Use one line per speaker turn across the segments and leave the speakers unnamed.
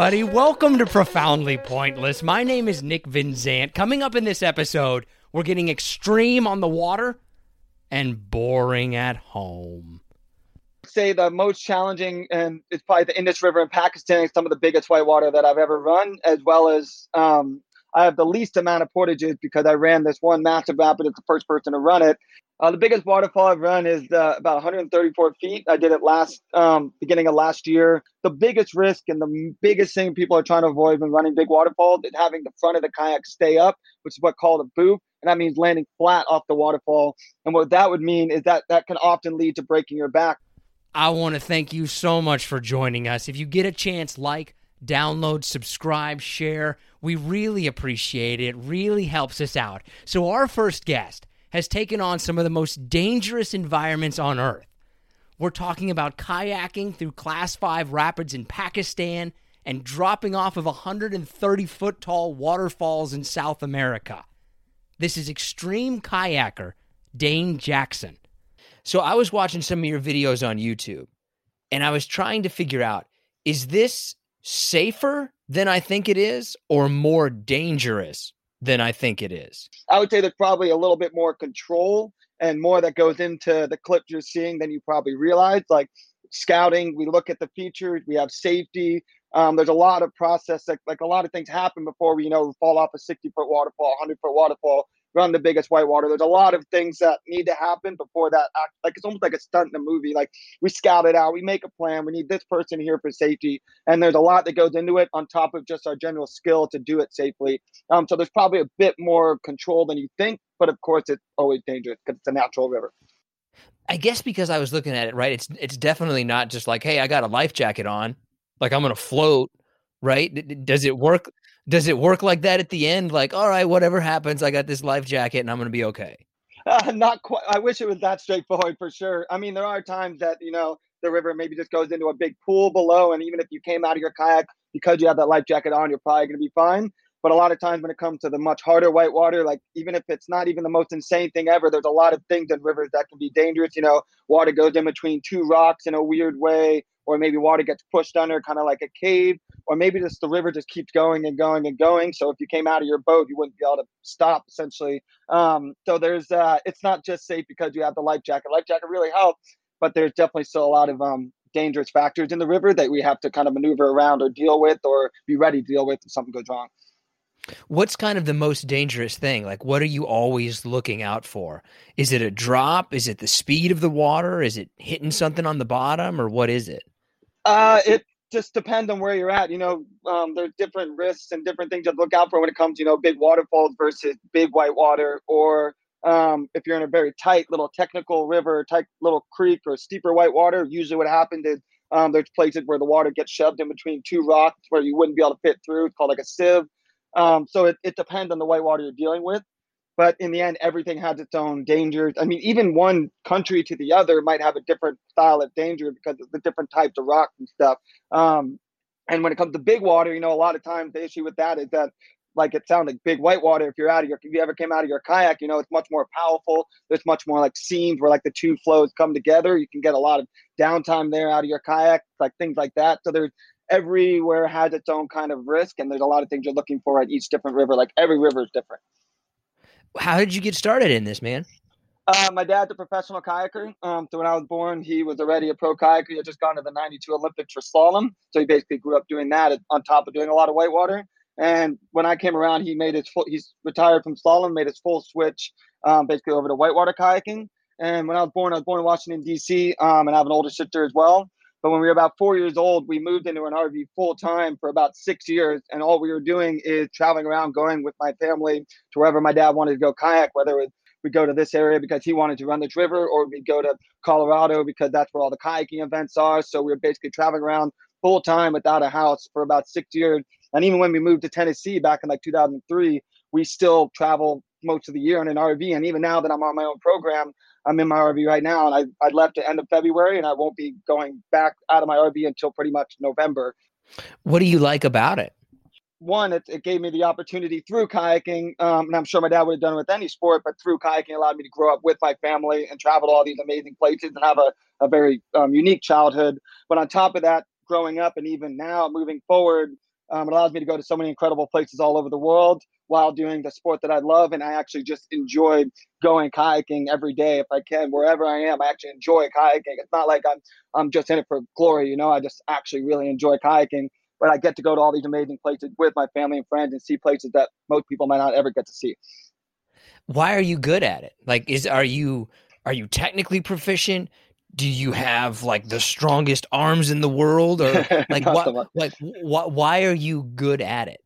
everybody. Welcome to Profoundly Pointless. My name is Nick Vinzant. Coming up in this episode, we're getting extreme on the water and boring at home.
Say the most challenging, and it's probably the Indus River in Pakistan, some of the biggest whitewater that I've ever run, as well as um, I have the least amount of portages because I ran this one massive rapid as the first person to run it. Uh, the biggest waterfall I've run is uh, about 134 feet. I did it last um, beginning of last year. The biggest risk and the biggest thing people are trying to avoid when running big waterfalls is having the front of the kayak stay up, which is what called a boof, and that means landing flat off the waterfall. And what that would mean is that that can often lead to breaking your back.
I want to thank you so much for joining us. If you get a chance, like, download, subscribe, share. We really appreciate it. It really helps us out. So, our first guest has taken on some of the most dangerous environments on Earth. We're talking about kayaking through Class 5 rapids in Pakistan and dropping off of 130 foot tall waterfalls in South America. This is extreme kayaker Dane Jackson. So, I was watching some of your videos on YouTube and I was trying to figure out is this safer than I think it is or more dangerous than I think it is?
I would say there's probably a little bit more control and more that goes into the clips you're seeing than you probably realize. Like scouting, we look at the features, we have safety. Um, there's a lot of process, like, like a lot of things happen before we, you know, fall off a 60 foot waterfall, 100 foot waterfall run the biggest whitewater. There's a lot of things that need to happen before that. Act, like it's almost like a stunt in a movie. Like we scout it out, we make a plan. We need this person here for safety, and there's a lot that goes into it on top of just our general skill to do it safely. Um, so there's probably a bit more control than you think, but of course it's always dangerous because it's a natural river.
I guess because I was looking at it, right? It's it's definitely not just like, hey, I got a life jacket on, like I'm gonna float, right? Does it work? Does it work like that at the end? Like, all right, whatever happens, I got this life jacket and I'm going to be okay.
Uh, not quite. I wish it was that straightforward for sure. I mean, there are times that you know the river maybe just goes into a big pool below, and even if you came out of your kayak because you have that life jacket on, you're probably going to be fine. But a lot of times when it comes to the much harder whitewater, like even if it's not even the most insane thing ever, there's a lot of things in rivers that can be dangerous. You know, water goes in between two rocks in a weird way, or maybe water gets pushed under kind of like a cave, or maybe just the river just keeps going and going and going. So if you came out of your boat, you wouldn't be able to stop essentially. Um, so there's uh, it's not just safe because you have the life jacket. Life jacket really helps, but there's definitely still a lot of um, dangerous factors in the river that we have to kind of maneuver around or deal with or be ready to deal with if something goes wrong.
What's kind of the most dangerous thing? Like, what are you always looking out for? Is it a drop? Is it the speed of the water? Is it hitting something on the bottom, or what is it?
Uh, it just depends on where you're at. You know, um, there's different risks and different things to look out for when it comes to, you know, big waterfalls versus big white water, or um, if you're in a very tight little technical river, tight little creek, or steeper white water. Usually, what happened is um, there's places where the water gets shoved in between two rocks where you wouldn't be able to fit through. It's called like a sieve. Um, so it, it depends on the white water you're dealing with. But in the end, everything has its own dangers. I mean, even one country to the other might have a different style of danger because of the different types of rocks and stuff. Um, and when it comes to big water, you know, a lot of times the issue with that is that like it sounds like big whitewater. If you're out of your, if you ever came out of your kayak, you know, it's much more powerful. There's much more like seams where like the two flows come together. You can get a lot of downtime there out of your kayak, like things like that. So there's everywhere has its own kind of risk, and there's a lot of things you're looking for at each different river. Like every river is different.
How did you get started in this, man?
Uh, my dad's a professional kayaker. Um, so when I was born, he was already a pro kayaker. He had just gone to the 92 Olympics for slalom. So he basically grew up doing that on top of doing a lot of whitewater. And when I came around, he made his full, he's retired from slalom, made his full switch um, basically over to whitewater kayaking. And when I was born, I was born in Washington, D.C., um, and I have an older sister as well. But when we were about four years old, we moved into an RV full time for about six years. And all we were doing is traveling around, going with my family to wherever my dad wanted to go kayak, whether it was we go to this area because he wanted to run this river, or we go to Colorado because that's where all the kayaking events are. So we were basically traveling around full time without a house for about six years. And even when we moved to Tennessee back in like 2003, we still travel most of the year in an RV. And even now that I'm on my own program, I'm in my RV right now, and I, I left at end of February, and I won't be going back out of my RV until pretty much November.
What do you like about it?
One, it, it gave me the opportunity through kayaking, um, and I'm sure my dad would have done it with any sport, but through kayaking allowed me to grow up with my family and travel to all these amazing places and have a, a very um, unique childhood. But on top of that, growing up and even now moving forward, Um, it allows me to go to so many incredible places all over the world while doing the sport that I love. And I actually just enjoy going kayaking every day if I can, wherever I am. I actually enjoy kayaking. It's not like I'm I'm just in it for glory, you know. I just actually really enjoy kayaking. But I get to go to all these amazing places with my family and friends and see places that most people might not ever get to see.
Why are you good at it? Like, is are you are you technically proficient? do you have like the strongest arms in the world or like what like what why are you good at it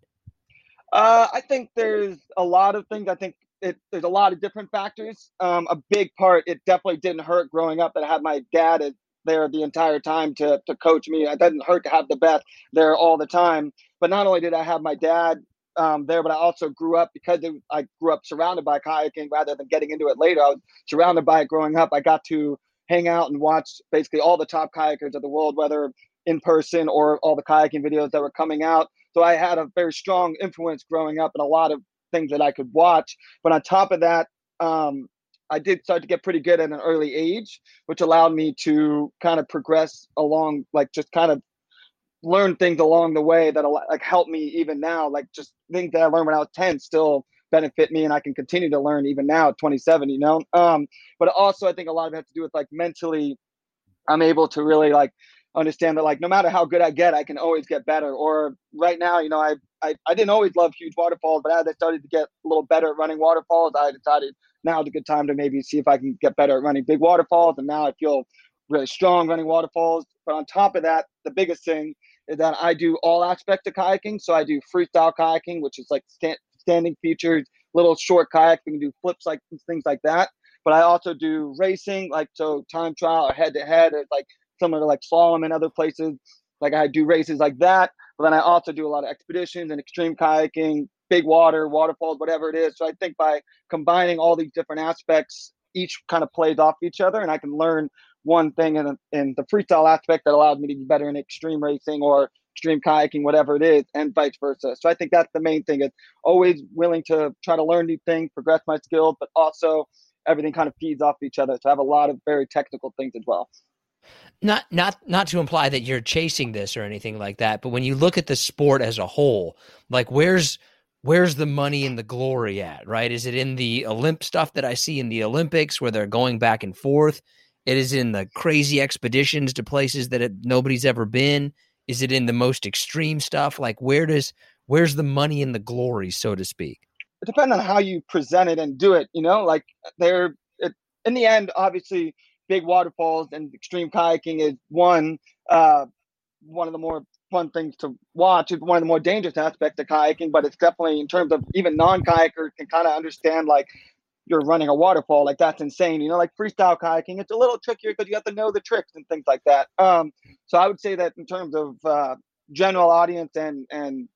uh, i think there's a lot of things i think it, there's a lot of different factors um, a big part it definitely didn't hurt growing up that i had my dad there the entire time to, to coach me it doesn't hurt to have the best there all the time but not only did i have my dad um, there, but I also grew up because it, I grew up surrounded by kayaking rather than getting into it later. I was surrounded by it growing up. I got to hang out and watch basically all the top kayakers of the world, whether in person or all the kayaking videos that were coming out. So I had a very strong influence growing up and a lot of things that I could watch. But on top of that, um, I did start to get pretty good at an early age, which allowed me to kind of progress along, like just kind of learn things along the way that like help me even now. Like just things that I learned when I was 10 still benefit me and I can continue to learn even now at 27, you know? Um, but also I think a lot of it has to do with like mentally, I'm able to really like understand that like no matter how good I get, I can always get better. Or right now, you know, I, I, I didn't always love huge waterfalls, but as I started to get a little better at running waterfalls, I decided now is a good time to maybe see if I can get better at running big waterfalls. And now I feel really strong running waterfalls. But on top of that, the biggest thing is that I do all aspects of kayaking. So I do freestyle kayaking, which is like stand, standing features, little short kayaks. We can do flips like things like that. But I also do racing, like so time trial or head to head, or like similar to like slalom and other places. Like I do races like that. But then I also do a lot of expeditions and extreme kayaking, big water, waterfalls, whatever it is. So I think by combining all these different aspects, each kind of plays off each other, and I can learn one thing in, in the freestyle aspect that allows me to be better in extreme racing or extreme kayaking, whatever it is, and vice versa. So I think that's the main thing is always willing to try to learn new things, progress my skills, but also everything kind of feeds off each other. So I have a lot of very technical things as well.
Not not not to imply that you're chasing this or anything like that, but when you look at the sport as a whole, like where's where's the money and the glory at, right? Is it in the Olymp stuff that I see in the Olympics where they're going back and forth? It is in the crazy expeditions to places that it, nobody's ever been. Is it in the most extreme stuff? Like where does where's the money and the glory, so to speak?
It depends on how you present it and do it. You know, like there, in the end, obviously, big waterfalls and extreme kayaking is one uh, one of the more fun things to watch. It's one of the more dangerous aspects of kayaking, but it's definitely in terms of even non kayakers can kind of understand like you're running a waterfall. Like that's insane. You know, like freestyle kayaking, it's a little trickier because you have to know the tricks and things like that. Um, so I would say that in terms of uh, general audience and and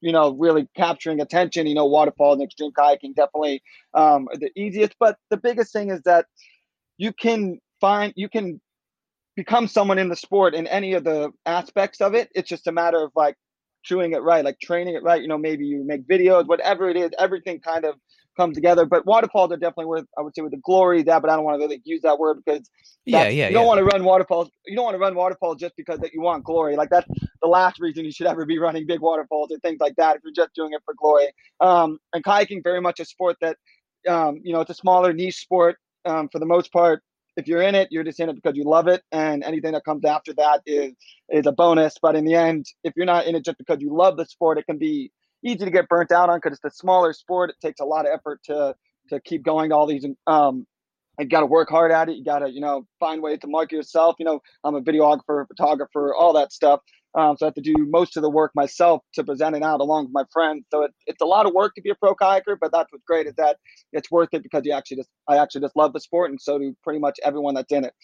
you know really capturing attention, you know, waterfalls and extreme kayaking definitely um, the easiest. But the biggest thing is that you can find you can become someone in the sport in any of the aspects of it. It's just a matter of like doing it right, like training it right. You know, maybe you make videos, whatever it is, everything kind of comes together. But waterfalls are definitely worth, I would say, with the glory that, but I don't want to really use that word because
yeah, yeah,
you don't
yeah.
want to run waterfalls. You don't want to run waterfalls just because that you want glory. Like that's the last reason you should ever be running big waterfalls or things like that. If you're just doing it for glory, um, and kayaking very much a sport that, um, you know, it's a smaller niche sport um, for the most part. If you're in it, you're just in it because you love it, and anything that comes after that is is a bonus. But in the end, if you're not in it just because you love the sport, it can be easy to get burnt out on because it's a smaller sport. It takes a lot of effort to to keep going all these. Um, you got to work hard at it. You got to you know find ways to market yourself. You know, I'm a videographer, photographer, all that stuff. Um, so I have to do most of the work myself to present it out along with my friends. So it, it's a lot of work to be a pro kayaker, but that's what's great is that it's worth it because you actually just I actually just love the sport, and so do pretty much everyone that's in it.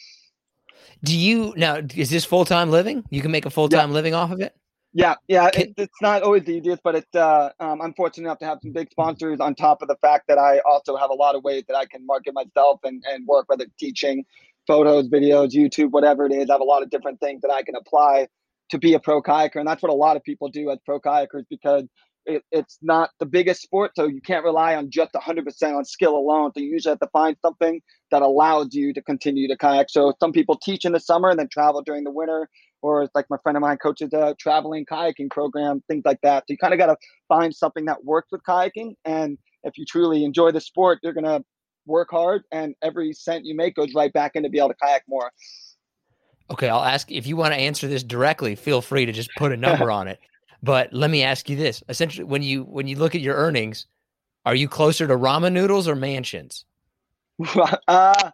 Do you now? Is this full time living? You can make a full time yeah. living off of it.
Yeah, yeah, it, it's not always the easiest, but it's uh, um, I'm fortunate enough to have some big sponsors on top of the fact that I also have a lot of ways that I can market myself and, and work, whether teaching, photos, videos, YouTube, whatever it is. I have a lot of different things that I can apply to be a pro kayaker, and that's what a lot of people do as pro kayakers because it, it's not the biggest sport, so you can't rely on just 100% on skill alone. So you usually have to find something that allows you to continue to kayak. So some people teach in the summer and then travel during the winter or like my friend of mine coaches a traveling kayaking program, things like that. So you kind of got to find something that works with kayaking. And if you truly enjoy the sport, you're going to work hard and every cent you make goes right back into be able to kayak more.
Okay, I'll ask if you want to answer this directly, feel free to just put a number on it. But let me ask you this. Essentially when you when you look at your earnings, are you closer to ramen noodles or mansions?
uh,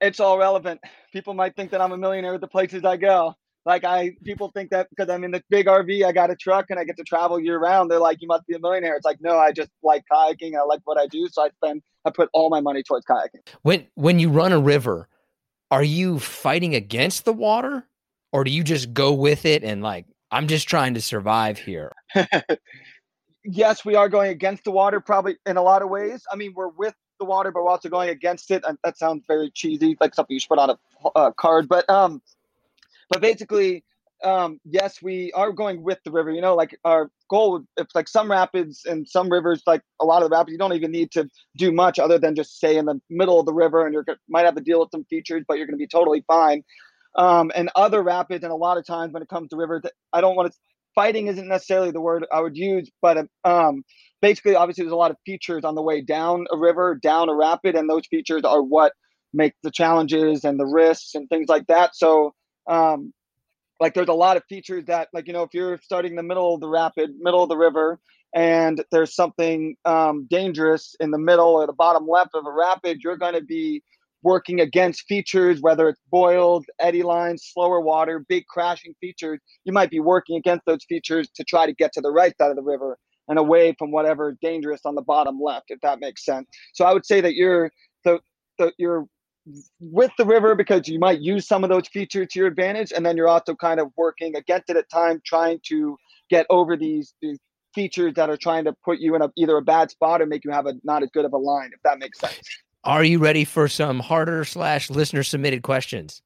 it's all relevant. People might think that I'm a millionaire with the places I go. Like I, people think that because I'm in the big RV, I got a truck and I get to travel year round. They're like, you must be a millionaire. It's like, no, I just like kayaking. I like what I do, so I spend, I put all my money towards kayaking.
When when you run a river, are you fighting against the water, or do you just go with it and like, I'm just trying to survive here?
yes, we are going against the water, probably in a lot of ways. I mean, we're with the water, but we're also going against it. And that sounds very cheesy, like something you should put on a, a card. But um, but basically, um, yes, we are going with the river. You know, like our goal, if like some rapids and some rivers, like a lot of the rapids, you don't even need to do much other than just stay in the middle of the river, and you're might have to deal with some features, but you're going to be totally fine. Um, and other rapids, and a lot of times when it comes to rivers, I don't want to. Fighting isn't necessarily the word I would use, but um, basically, obviously, there's a lot of features on the way down a river, down a rapid, and those features are what make the challenges and the risks and things like that. So um, like there's a lot of features that like you know if you're starting the middle of the rapid middle of the river and there's something um, dangerous in the middle or the bottom left of a rapid you're going to be working against features whether it's boiled eddy lines slower water big crashing features. You might be working against those features to try to get to the right side of the river and away from whatever dangerous on the bottom left if that makes sense. So i would say that you're the, the you're with the river because you might use some of those features to your advantage and then you're also kind of working against it at time trying to get over these, these features that are trying to put you in a, either a bad spot or make you have a not as good of a line if that makes sense.
Are you ready for some harder slash listener submitted questions?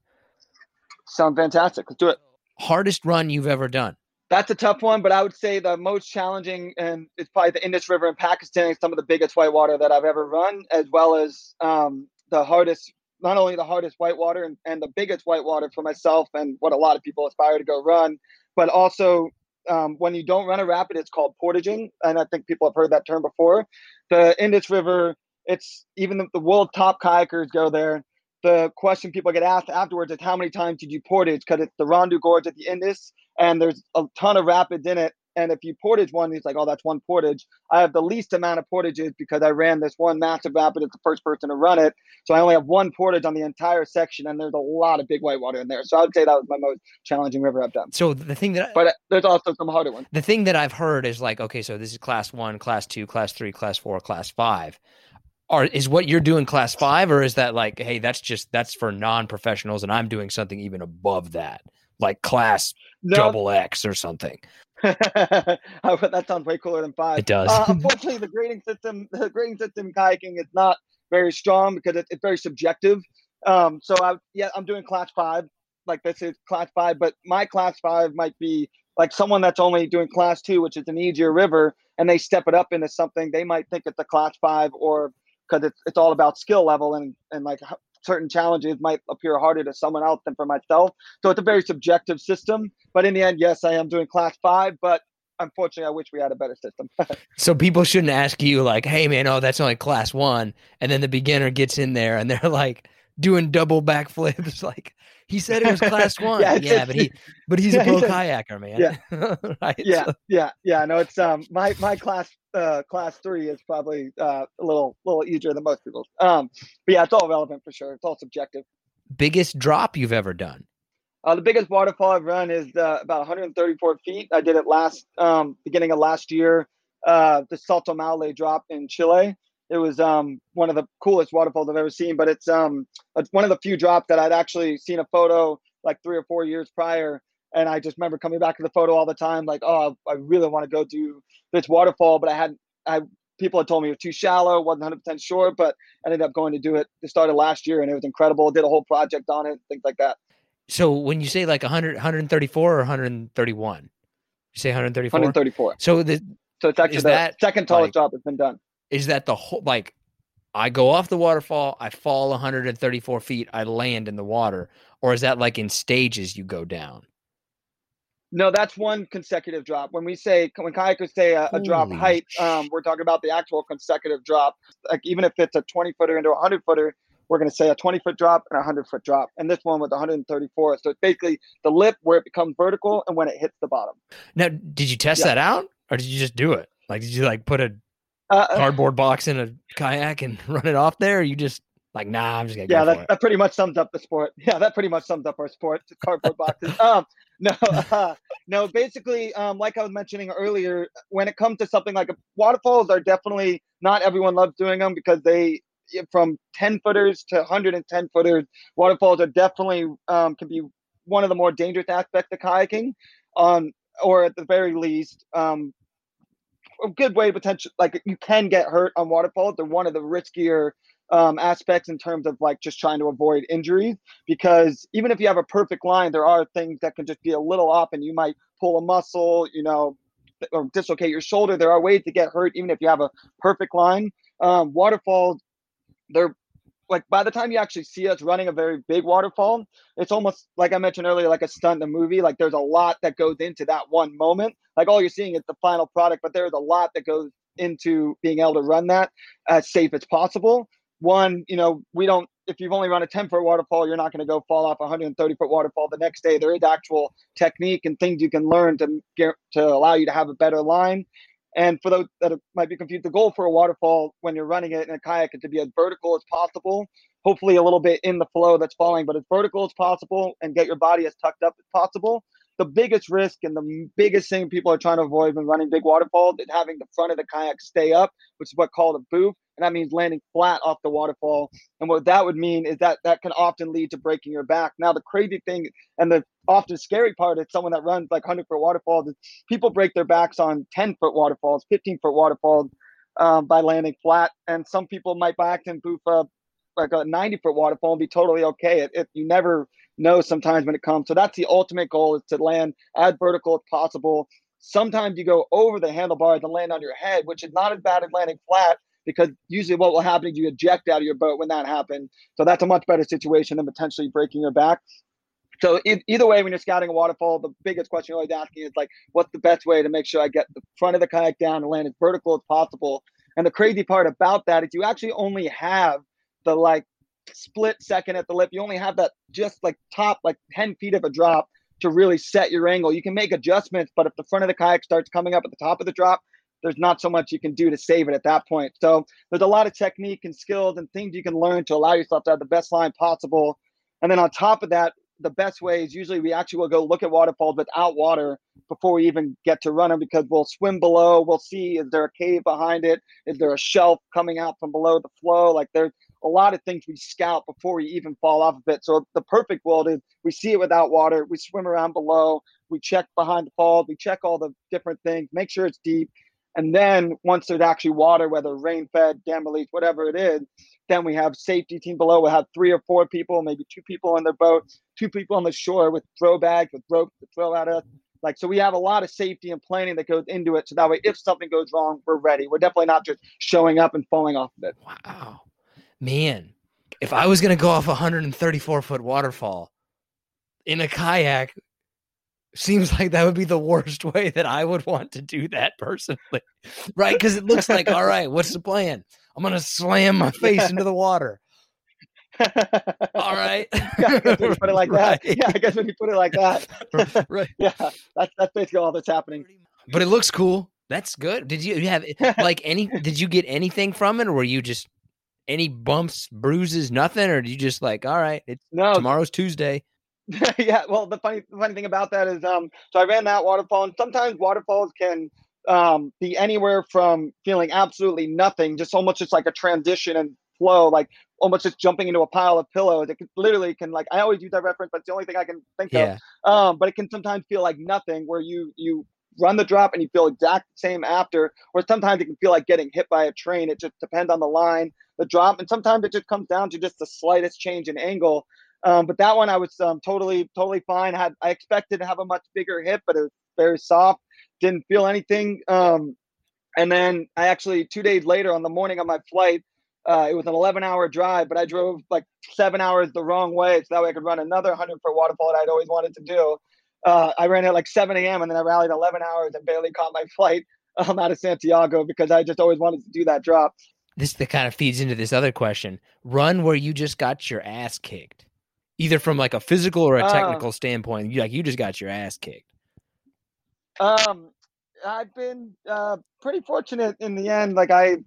Sound fantastic. Let's do it.
Hardest run you've ever done?
That's a tough one, but I would say the most challenging and it's probably the Indus River in Pakistan, some of the biggest whitewater that I've ever run, as well as um, the hardest not only the hardest whitewater and, and the biggest whitewater for myself and what a lot of people aspire to go run, but also um, when you don't run a rapid, it's called portaging, and I think people have heard that term before. The Indus River, it's even the, the world top kayakers go there. The question people get asked afterwards is how many times did you portage? Because it's the Rondu Gorge at the Indus, and there's a ton of rapids in it, and if you portage one, he's like, oh, that's one portage. I have the least amount of portages because I ran this one massive rapid as the first person to run it. So I only have one portage on the entire section, and there's a lot of big whitewater in there. So I would say that was my most challenging river I've done.
So the thing that, I,
but uh, there's also some harder ones.
The thing that I've heard is like, okay, so this is class one, class two, class three, class four, class five. Are is what you're doing class five, or is that like, hey, that's just that's for non-professionals, and I'm doing something even above that, like class no. double X or something?
that sounds way cooler than five.
It does.
uh, unfortunately, the grading system, the grading system in kayaking is not very strong because it, it's very subjective. Um, so I, yeah, I'm doing class five, like this is class five, but my class five might be like someone that's only doing class two, which is an easier river, and they step it up into something. They might think it's a class five, or because it's it's all about skill level and and like certain challenges might appear harder to someone else than for myself. So it's a very subjective system. But in the end, yes, I am doing class five, but unfortunately, I wish we had a better system.
so people shouldn't ask you like, "Hey, man, oh, that's only class one," and then the beginner gets in there and they're like doing double backflips. Like he said, it was class one. yeah, yeah but he, but he's yeah, a pro kayaker, man.
Yeah, right. Yeah, so. yeah, yeah. No, it's um my my class uh class three is probably uh a little little easier than most people's. Um, but yeah, it's all relevant for sure. It's all subjective.
Biggest drop you've ever done?
Uh, the biggest waterfall I've run is uh, about 134 feet. I did it last um, beginning of last year. Uh, the Salto Maule drop in Chile. It was um, one of the coolest waterfalls I've ever seen. But it's um, it's one of the few drops that I'd actually seen a photo like three or four years prior, and I just remember coming back to the photo all the time, like, oh, I really want to go do this waterfall, but I hadn't, I people had told me it was too shallow, wasn't 100 percent sure, but ended up going to do it. It started last year, and it was incredible. Did a whole project on it, things like that.
So when you say like 100, 134 or 131, you say 134.
134.
So the
so it's actually the that, second tallest like, job that's been done.
Is that the whole like? I go off the waterfall, I fall 134 feet, I land in the water, or is that like in stages you go down?
No, that's one consecutive drop. When we say when kayakers say a, a drop height, um, we're talking about the actual consecutive drop. Like even if it's a 20 footer into a 100 footer, we're going to say a 20 foot drop and a 100 foot drop. And this one was 134. So it's basically the lip where it becomes vertical and when it hits the bottom.
Now, did you test yeah. that out or did you just do it? Like, did you like put a uh, uh cardboard box in a kayak and run it off there? You just like, nah, I'm just gonna.
Yeah, that, that pretty much sums up the sport. Yeah, that pretty much sums up our sport. Cardboard boxes. um, no, uh, no. Basically, um, like I was mentioning earlier, when it comes to something like a, waterfalls, are definitely not everyone loves doing them because they from 10 footers to 110 footers, waterfalls are definitely um, can be one of the more dangerous aspects of kayaking. Um, or at the very least, um, a good way potential like you can get hurt on waterfalls. They're one of the riskier um, aspects in terms of like just trying to avoid injuries because even if you have a perfect line, there are things that can just be a little off and you might pull a muscle, you know, or dislocate your shoulder. There are ways to get hurt even if you have a perfect line. Um, waterfalls they're like by the time you actually see us running a very big waterfall, it's almost like I mentioned earlier, like a stunt in a movie. Like there's a lot that goes into that one moment. Like all you're seeing is the final product, but there's a lot that goes into being able to run that as safe as possible. One, you know, we don't. If you've only run a 10 foot waterfall, you're not going to go fall off a 130 foot waterfall the next day. There is actual technique and things you can learn to get to allow you to have a better line and for those that might be confused, the goal for a waterfall when you're running it in a kayak is to be as vertical as possible, hopefully a little bit in the flow that's falling, but as vertical as possible and get your body as tucked up as possible. The biggest risk and the biggest thing people are trying to avoid when running big waterfalls is having the front of the kayak stay up, which is what called a boof and that means landing flat off the waterfall. And what that would mean is that that can often lead to breaking your back. Now, the crazy thing and the often scary part is someone that runs like 100 foot waterfalls people break their backs on 10 foot waterfalls, 15 foot waterfalls um, by landing flat. And some people might by accident boof up like a 90 foot waterfall and be totally okay. It, you never know sometimes when it comes. So that's the ultimate goal is to land as vertical as possible. Sometimes you go over the handlebars and land on your head, which is not as bad as landing flat, because usually what will happen is you eject out of your boat when that happens. So that's a much better situation than potentially breaking your back. So either way, when you're scouting a waterfall, the biggest question you're always asking is like, what's the best way to make sure I get the front of the kayak down and land as vertical as possible? And the crazy part about that is you actually only have the like split second at the lip. You only have that just like top like 10 feet of a drop to really set your angle. You can make adjustments, but if the front of the kayak starts coming up at the top of the drop, there's not so much you can do to save it at that point. So there's a lot of technique and skills and things you can learn to allow yourself to have the best line possible. And then on top of that, the best way is usually we actually will go look at waterfalls without water before we even get to run them because we'll swim below. We'll see is there a cave behind it? Is there a shelf coming out from below the flow? Like there's a lot of things we scout before we even fall off of it. So the perfect world is we see it without water. We swim around below. We check behind the falls. We check all the different things. Make sure it's deep. And then once there's actually water, whether rain fed, dam release, whatever it is, then we have safety team below. We'll have three or four people, maybe two people on their boat, two people on the shore with throw bags, with rope to throw at us. Like, so we have a lot of safety and planning that goes into it. So that way, if something goes wrong, we're ready. We're definitely not just showing up and falling off of it.
Wow. Man, if I was going to go off a 134 foot waterfall in a kayak seems like that would be the worst way that I would want to do that personally. Right? Because it looks like, all right, what's the plan? I'm going to slam my face into the water. all right.
yeah, put it like right. that. Yeah, I guess when you put it like that. right. Yeah, that's, that's basically all that's happening.
But it looks cool. That's good. Did you, you have like any, did you get anything from it or were you just any bumps, bruises, nothing? Or did you just like, all right, it's no, tomorrow's Tuesday?
yeah, well, the funny the funny thing about that is, um, so I ran that waterfall, and sometimes waterfalls can um, be anywhere from feeling absolutely nothing, just almost just like a transition and flow, like almost just jumping into a pile of pillows. It can, literally can like I always use that reference, but it's the only thing I can think yeah. of. Um, but it can sometimes feel like nothing, where you you run the drop and you feel exact same after, or sometimes it can feel like getting hit by a train. It just depends on the line, the drop, and sometimes it just comes down to just the slightest change in angle um, but that one I was um, totally totally fine. Had I expected to have a much bigger hit, but it was very soft. Didn't feel anything. Um, and then I actually two days later on the morning of my flight, uh, it was an 11 hour drive, but I drove like seven hours the wrong way so that way I could run another 100 foot waterfall that I'd always wanted to do. Uh, I ran at like 7 a.m. and then I rallied 11 hours and barely caught my flight um, out of Santiago because I just always wanted to do that drop.
This that kind of feeds into this other question: run where you just got your ass kicked, either from like a physical or a
Uh,
technical standpoint. You like you just got your ass kicked.
Um, I've been uh, pretty fortunate in the end. Like I, it's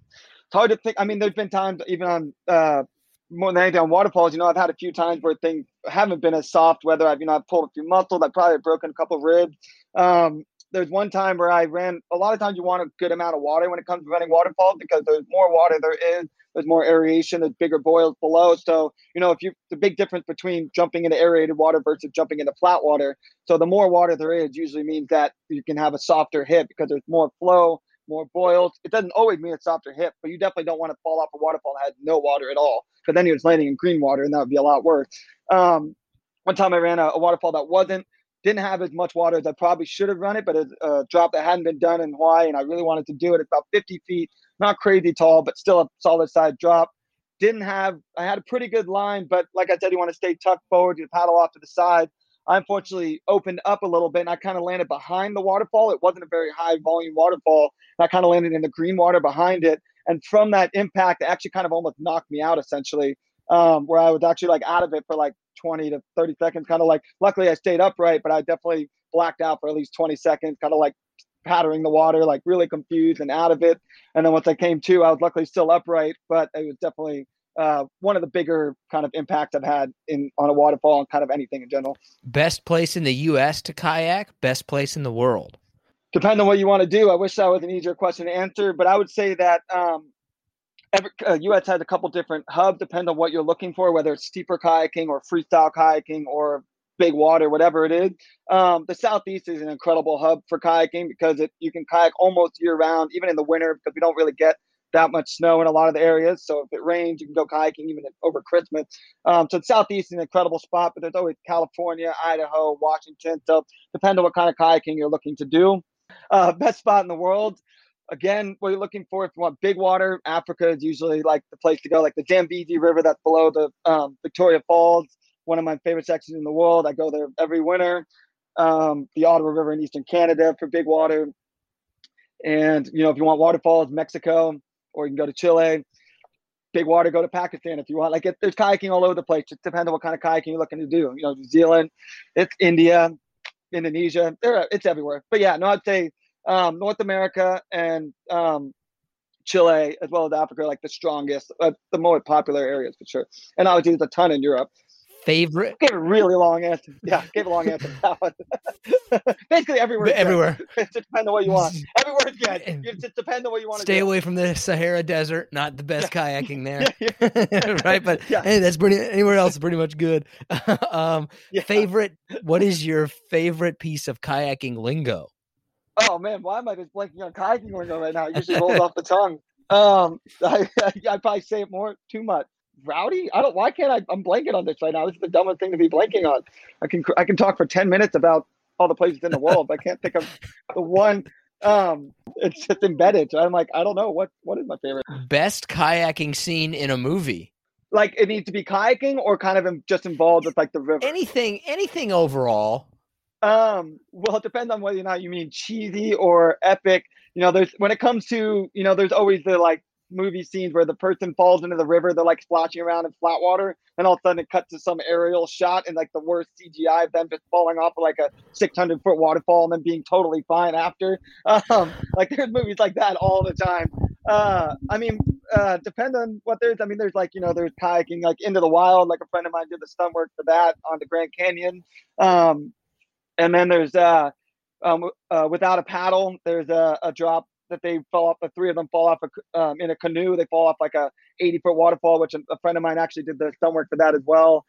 hard to think. I mean, there's been times even on uh, more than anything on waterfalls. You know, I've had a few times where things haven't been as soft. Whether I've you know I've pulled a few muscles, I've probably broken a couple ribs. Um, there's one time where I ran. A lot of times you want a good amount of water when it comes to running waterfalls because there's more water there is. There's more aeration. There's bigger boils below. So you know if you the big difference between jumping into aerated water versus jumping into flat water. So the more water there is usually means that you can have a softer hip because there's more flow, more boils. It doesn't always mean a softer hip, but you definitely don't want to fall off a waterfall that has no water at all because then you're just landing in green water and that would be a lot worse. Um, one time I ran a, a waterfall that wasn't didn't have as much water as I probably should have run it, but it's a drop that hadn't been done in Hawaii, and I really wanted to do it. It's about 50 feet, not crazy tall, but still a solid side drop. Didn't have, I had a pretty good line, but like I said, you want to stay tucked forward, you paddle off to the side. I unfortunately opened up a little bit and I kind of landed behind the waterfall. It wasn't a very high volume waterfall. I kind of landed in the green water behind it. And from that impact, it actually kind of almost knocked me out essentially, um, where I was actually like out of it for like 20 to 30 seconds. Kind of like, luckily I stayed upright, but I definitely blacked out for at least 20 seconds, kind of like pattering the water, like really confused and out of it. And then once I came to, I was luckily still upright, but it was definitely uh, one of the bigger kind of impacts I've had in on a waterfall and kind of anything in general.
Best place in the U.S. to kayak. Best place in the world.
Depending on what you want to do, I wish that was an easier question to answer, but I would say that um, every, uh, U.S. has a couple different hubs, depending on what you're looking for, whether it's steeper kayaking or freestyle kayaking or big water, whatever it is. Um, the Southeast is an incredible hub for kayaking because it, you can kayak almost year round, even in the winter, because we don't really get that much snow in a lot of the areas. So if it rains, you can go kayaking even over Christmas. Um, so the Southeast is an incredible spot, but there's always California, Idaho, Washington. So depend on what kind of kayaking you're looking to do. Uh, best spot in the world. Again, what you're looking for if you want big water, Africa is usually like the place to go. Like the Zambezi River that's below the um, Victoria Falls, one of my favorite sections in the world. I go there every winter. Um, the Ottawa River in eastern Canada for big water. And you know, if you want waterfalls, Mexico, or you can go to Chile. Big water, go to Pakistan if you want. Like it, there's kayaking all over the place. It depends on what kind of kayaking you're looking to do. You know, New Zealand, it's India, Indonesia. There, it's everywhere. But yeah, no, I'd say um, North America and um, Chile as well as Africa like the strongest, uh, the more popular areas for sure. And obviously, there's a ton in Europe.
Favorite
Gave a really long answer. Yeah, gave a long answer. that one. Basically, everywhere.
everywhere.
It just depends on what you want. Everywhere is good. It just depends on what you want
Stay away from the Sahara Desert. Not the best kayaking there. Right? But
Yeah.
hey, that's pretty. Anywhere else is pretty much good. um,
Yeah.
favorite. What is your favorite piece of kayaking lingo?
Oh man, why am I just blanking on kayaking lingo right now? It usually rolls off the tongue. Um, I, I probably say it more too much. Rowdy? I don't. Why can't I? I'm blanking on this right now. This is the dumbest thing to be blanking on. I can I can talk for ten minutes about all the places in the world, but I can't think of the one. Um, it's just embedded. So I'm like, I don't know what what is my favorite.
Best kayaking scene in a movie.
Like, it needs to be kayaking or kind of just involved with like the river.
Anything. Anything overall.
Um, well, it depends on whether or not you mean cheesy or epic. You know, there's when it comes to you know, there's always the like movie scenes where the person falls into the river, they're like splashing around in flat water, and all of a sudden it cuts to some aerial shot and like the worst CGI of them just falling off of like a 600 foot waterfall and then being totally fine after. Um, like there's movies like that all the time. Uh, I mean, uh, depend on what there's. I mean, there's like you know, there's kayaking like into the wild. Like a friend of mine did the stunt work for that on the Grand Canyon. Um, and then there's uh, um, uh, without a paddle. There's a, a drop that they fall off. The three of them fall off a, um, in a canoe. They fall off like a 80 foot waterfall, which a, friend of mine actually did the stunt work for that as well.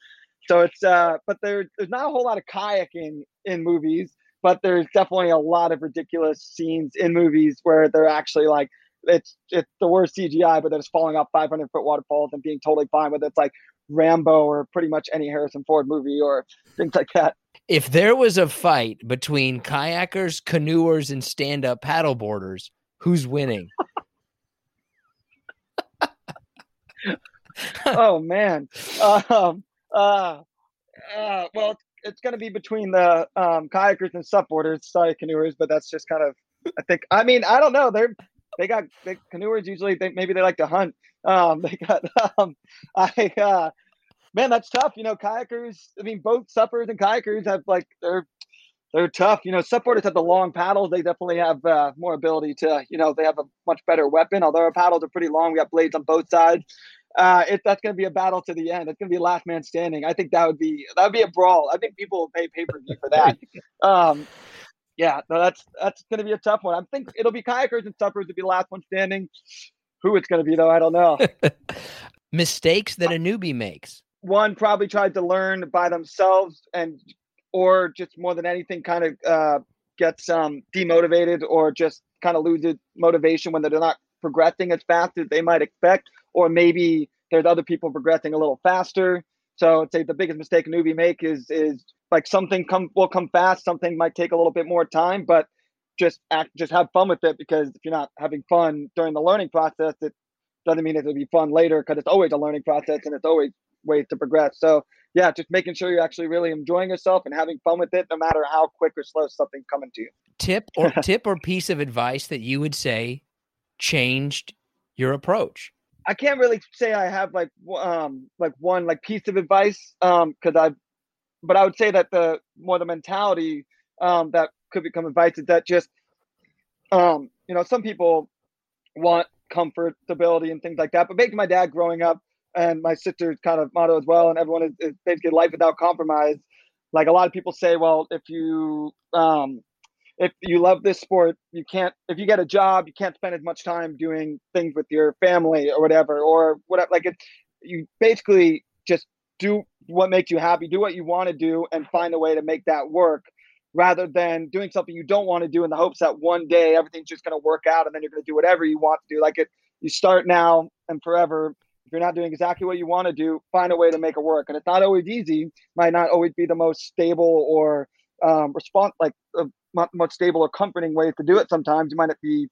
So it's uh, but there, there's not a whole lot of kayaking in movies, but there's definitely a lot of ridiculous scenes in movies where they're actually like it's it's the worst CGI, but they're just falling off 500 foot waterfalls and being totally fine with it. It's like Rambo or pretty much any Harrison Ford movie or things like that.
If there was a fight between kayakers, canoers, and stand-up paddleboarders, who's winning?
oh man. Um, uh, uh, well, it's going to be between the um, kayakers and supboarders. Sorry, canoers, but that's just kind of. I think. I mean, I don't know. They're they got they, canoers usually. They, maybe they like to hunt. Um, they got. Um, I uh, man, that's tough. You know, kayakers. I mean, both suppers and kayakers have like they're they're tough. You know, supboarders have the long paddles. They definitely have uh, more ability to. You know, they have a much better weapon. Although our paddles are pretty long, we got blades on both sides uh, it, that's going to be a battle to the end. It's going to be last man standing. I think that would be that would be a brawl. I think people will pay pay per view for that. um, yeah, no, that's that's going to be a tough one. I think it'll be kayakers and suppers to be the last one standing. Who it's going to be though, I don't know.
Mistakes that a newbie makes.
One probably tried to learn by themselves, and or just more than anything, kind of uh, gets um, demotivated or just kind of loses motivation when they're not progressing as fast as they might expect, or maybe there's other people progressing a little faster. So I'd say the biggest mistake a newbie make is is like something come will come fast, something might take a little bit more time, but just act just have fun with it because if you're not having fun during the learning process, it doesn't mean it'll be fun later because it's always a learning process and it's always ways to progress. So yeah, just making sure you're actually really enjoying yourself and having fun with it, no matter how quick or slow something's coming to you.
Tip or tip or piece of advice that you would say changed your approach?
I can't really say I have like um like one like piece of advice um because I, but I would say that the more the mentality um that could become advice is that just um you know some people want comfort stability and things like that but basically my dad growing up and my sister's kind of motto as well and everyone is, is basically life without compromise like a lot of people say well if you um if you love this sport, you can't, if you get a job, you can't spend as much time doing things with your family or whatever, or whatever. Like it, you basically just do what makes you happy, do what you want to do, and find a way to make that work rather than doing something you don't want to do in the hopes that one day everything's just going to work out and then you're going to do whatever you want to do. Like it, you start now and forever. You're not doing exactly what you want to do, find a way to make it work. And it's not always easy, might not always be the most stable or um, response like uh, much, stable or comforting ways to do it. Sometimes you might not be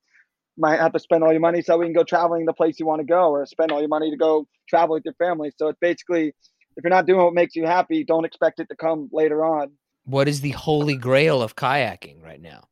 might have to spend all your money so we can go traveling the place you want to go, or spend all your money to go travel with your family. So it's basically if you're not doing what makes you happy, don't expect it to come later on.
What is the holy grail of kayaking right now?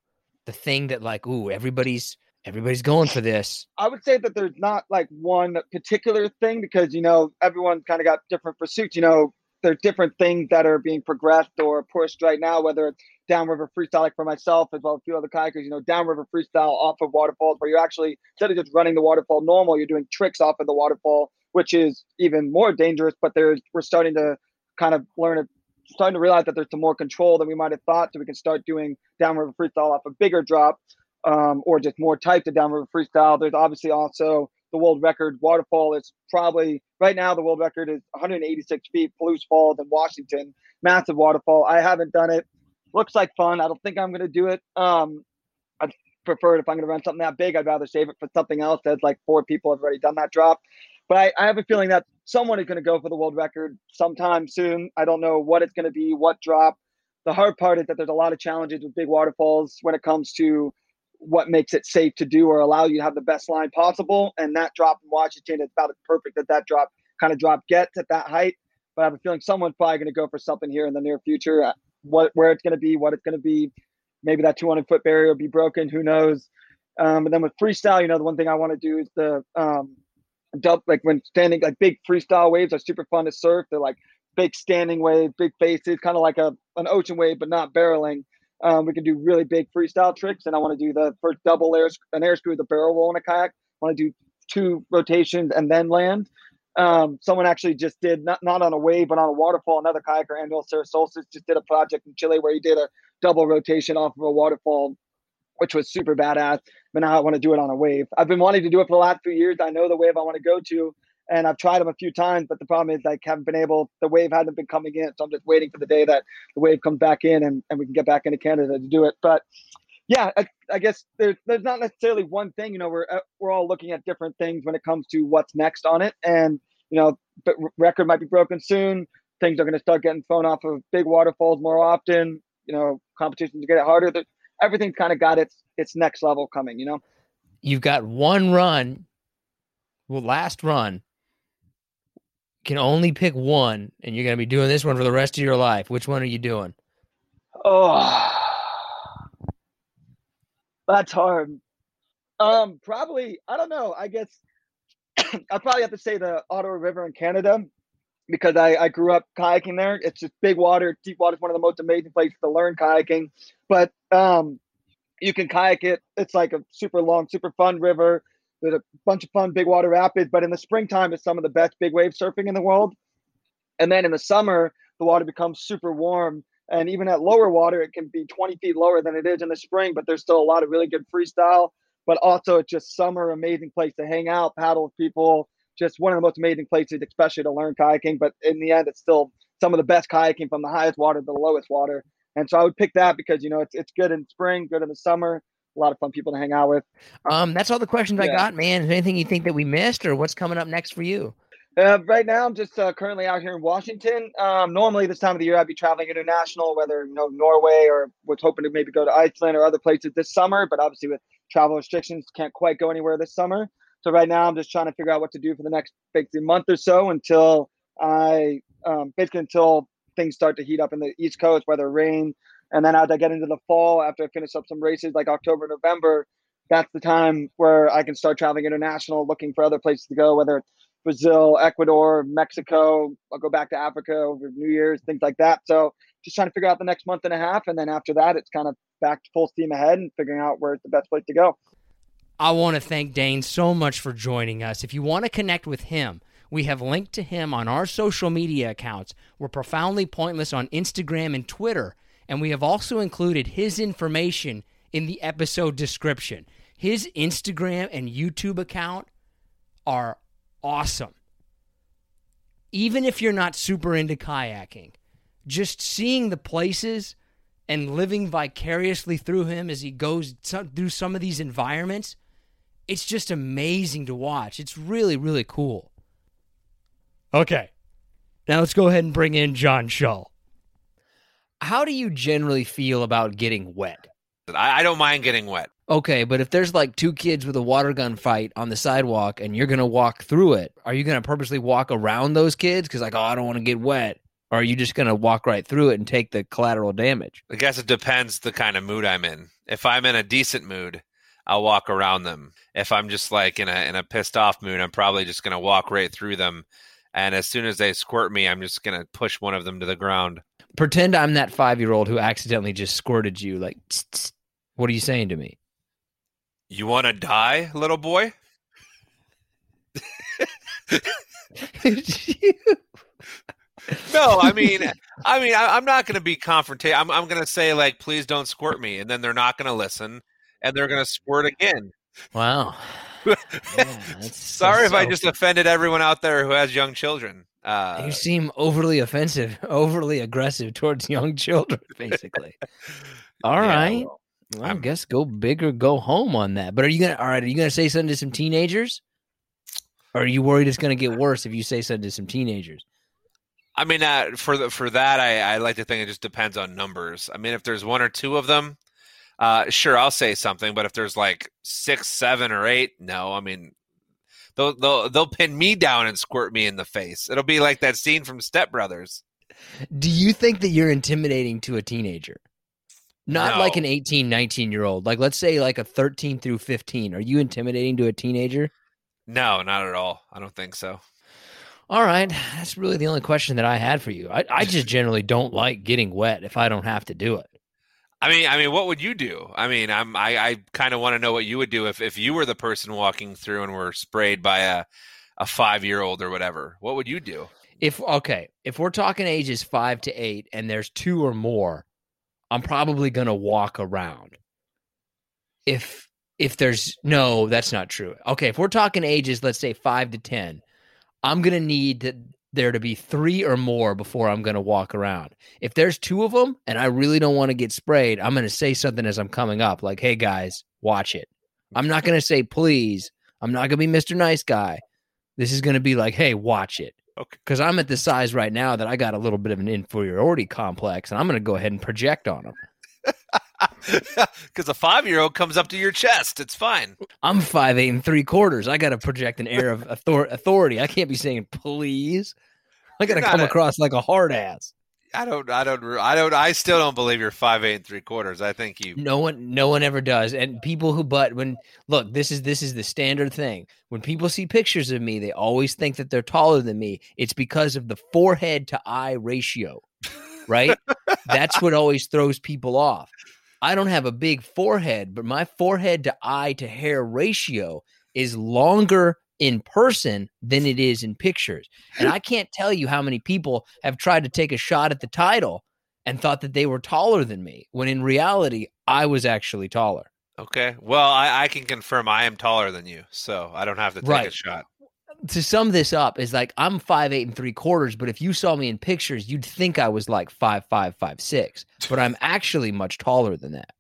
The thing that like, ooh, everybody's everybody's going for this.
I would say that there's not like one particular thing because you know everyone's kind of got different pursuits. You know, there's different things that are being progressed or pushed right now, whether it's downriver freestyle, like for myself, as well as a few other kayakers, you know, downriver freestyle off of waterfalls, where you're actually, instead of just running the waterfall normal, you're doing tricks off of the waterfall, which is even more dangerous. But there's, we're starting to kind of learn, starting to realize that there's some more control than we might have thought. So we can start doing downriver freestyle off a bigger drop um, or just more types of downriver freestyle. There's obviously also the world record waterfall is probably right now the world record is 186 feet Palouse Falls in Washington, massive waterfall. I haven't done it. Looks like fun. I don't think I'm going to do it. Um, I'd prefer if I'm going to run something that big, I'd rather save it for something else that's like four people have already done that drop. But I, I have a feeling that someone is going to go for the world record sometime soon. I don't know what it's going to be, what drop. The hard part is that there's a lot of challenges with big waterfalls when it comes to what makes it safe to do or allow you to have the best line possible. And that drop in Washington is about as perfect that that drop kind of drop gets at that height. But I have a feeling someone's probably going to go for something here in the near future. Uh, what where it's going to be, what it's going to be. Maybe that 200 foot barrier will be broken. Who knows? Um, and then with freestyle, you know, the one thing I want to do is the um, like when standing, like big freestyle waves are super fun to surf. They're like big standing wave, big faces, kind of like a an ocean wave, but not barreling. Um, we can do really big freestyle tricks, and I want to do the first double air an air screw with a barrel roll in a kayak. I want to do two rotations and then land. Um, someone actually just did not not on a wave but on a waterfall. Another kayaker, Aniol Serrasolses, just did a project in Chile where he did a double rotation off of a waterfall, which was super badass. But now I want to do it on a wave. I've been wanting to do it for the last few years. I know the wave I want to go to, and I've tried them a few times, but the problem is like haven't been able. The wave hasn't been coming in, so I'm just waiting for the day that the wave comes back in and, and we can get back into Canada to do it. But yeah, I, I guess there's there's not necessarily one thing. You know, we're uh, we're all looking at different things when it comes to what's next on it, and you know, but record might be broken soon. Things are going to start getting thrown off of big waterfalls more often. You know, competitions get harder. Everything's kind of got its its next level coming. You know,
you've got one run, well, last run can only pick one, and you're going to be doing this one for the rest of your life. Which one are you doing?
Oh, that's hard. Um, probably I don't know. I guess I probably have to say the Ottawa River in Canada because I, I grew up kayaking there. It's just big water. Deep water is one of the most amazing places to learn kayaking. But um, you can kayak it. It's like a super long, super fun river. There's a bunch of fun big water rapids. But in the springtime, it's some of the best big wave surfing in the world. And then in the summer, the water becomes super warm. And even at lower water, it can be 20 feet lower than it is in the spring, but there's still a lot of really good freestyle. But also, it's just summer, amazing place to hang out, paddle with people. Just one of the most amazing places, especially to learn kayaking. But in the end, it's still some of the best kayaking from the highest water to the lowest water. And so I would pick that because you know it's it's good in spring, good in the summer, a lot of fun people to hang out with.
Um, that's all the questions I got, man. Is there anything you think that we missed, or what's coming up next for you?
Uh, right now, I'm just uh, currently out here in Washington. Um, normally, this time of the year, I'd be traveling international, whether you know Norway or was hoping to maybe go to Iceland or other places this summer. But obviously, with travel restrictions, can't quite go anywhere this summer. So right now, I'm just trying to figure out what to do for the next basically month or so until I um, basically until things start to heat up in the East Coast, whether rain, and then as I get into the fall, after I finish up some races like October, November, that's the time where I can start traveling international, looking for other places to go, whether it's Brazil, Ecuador, Mexico. I'll go back to Africa over New Year's, things like that. So just trying to figure out the next month and a half, and then after that, it's kind of back to full steam ahead and figuring out where's the best place to go.
I want to thank Dane so much for joining us. If you want to connect with him, we have linked to him on our social media accounts. We're profoundly pointless on Instagram and Twitter, and we have also included his information in the episode description. His Instagram and YouTube account are awesome. Even if you're not super into kayaking, just seeing the places and living vicariously through him as he goes through some of these environments it's just amazing to watch. It's really, really cool. Okay. Now let's go ahead and bring in John Shull. How do you generally feel about getting wet?
I, I don't mind getting wet.
Okay, but if there's like two kids with a water gun fight on the sidewalk and you're going to walk through it, are you going to purposely walk around those kids? Because, like, oh, I don't want to get wet. Or are you just going to walk right through it and take the collateral damage?
I guess it depends the kind of mood I'm in. If I'm in a decent mood, I'll walk around them. If I'm just like in a in a pissed off mood, I'm probably just gonna walk right through them. And as soon as they squirt me, I'm just gonna push one of them to the ground.
Pretend I'm that five year old who accidentally just squirted you. Like, tss, tss. what are you saying to me?
You want to die, little boy? no, I mean, I mean, I, am not going to be confrontational. I'm, I'm going to say like, please don't squirt me, and then they're not going to listen, and they're going to squirt again.
Wow.
Yeah, Sorry if. I just offended everyone out there who has young children.
Uh, you seem overly offensive, overly aggressive towards young children, basically. All yeah, right. Well, well, I guess go big or go home on that. But are you gonna all right, are you gonna say something to some teenagers? Or are you worried it's gonna get worse if you say something to some teenagers?
I mean, uh, for the, for that, I, I like to think it just depends on numbers. I mean, if there's one or two of them, uh, sure, I'll say something. But if there's like six, seven, or eight, no. I mean, they'll they'll they'll pin me down and squirt me in the face. It'll be like that scene from Step Brothers.
Do you think that you're intimidating to a teenager? Not no. like an 18, 19 year old. Like let's say like a 13 through 15. Are you intimidating to a teenager?
No, not at all. I don't think so.
All right. That's really the only question that I had for you. I, I just generally don't like getting wet if I don't have to do it.
I mean, I mean, what would you do? I mean, I'm, I, I kind of want to know what you would do if, if you were the person walking through and were sprayed by a, a five year old or whatever. What would you do?
If okay, if we're talking ages five to eight, and there's two or more, I'm probably gonna walk around. If if there's no, that's not true. Okay, if we're talking ages, let's say five to ten, I'm gonna need there to be three or more before I'm going to walk around. If there's two of them and I really don't want to get sprayed, I'm going to say something as I'm coming up, like, hey guys, watch it. I'm not going to say, please. I'm not going to be Mr. Nice Guy. This is going to be like, hey, watch it. Okay. Because I'm at the size right now that I got a little bit of an inferiority complex and I'm going to go ahead and project on them.
Because a five year old comes up to your chest. It's fine.
I'm five eight and three quarters. I got to project an air of author- authority. I can't be saying please. I'm gonna come
a-
across like a hard ass.
I don't, I don't, I don't, I still don't believe you're five eight and three quarters. I think you.
No one, no one ever does. And people who, but when look, this is this is the standard thing. When people see pictures of me, they always think that they're taller than me. It's because of the forehead to eye ratio, right? That's what always throws people off. I don't have a big forehead, but my forehead to eye to hair ratio is longer in person than it is in pictures. And I can't tell you how many people have tried to take a shot at the title and thought that they were taller than me, when in reality, I was actually taller.
Okay. Well, I, I can confirm I am taller than you, so I don't have to take a shot.
To sum this up, is like I'm five eight and three quarters, but if you saw me in pictures, you'd think I was like five five five six. But I'm actually much taller than that.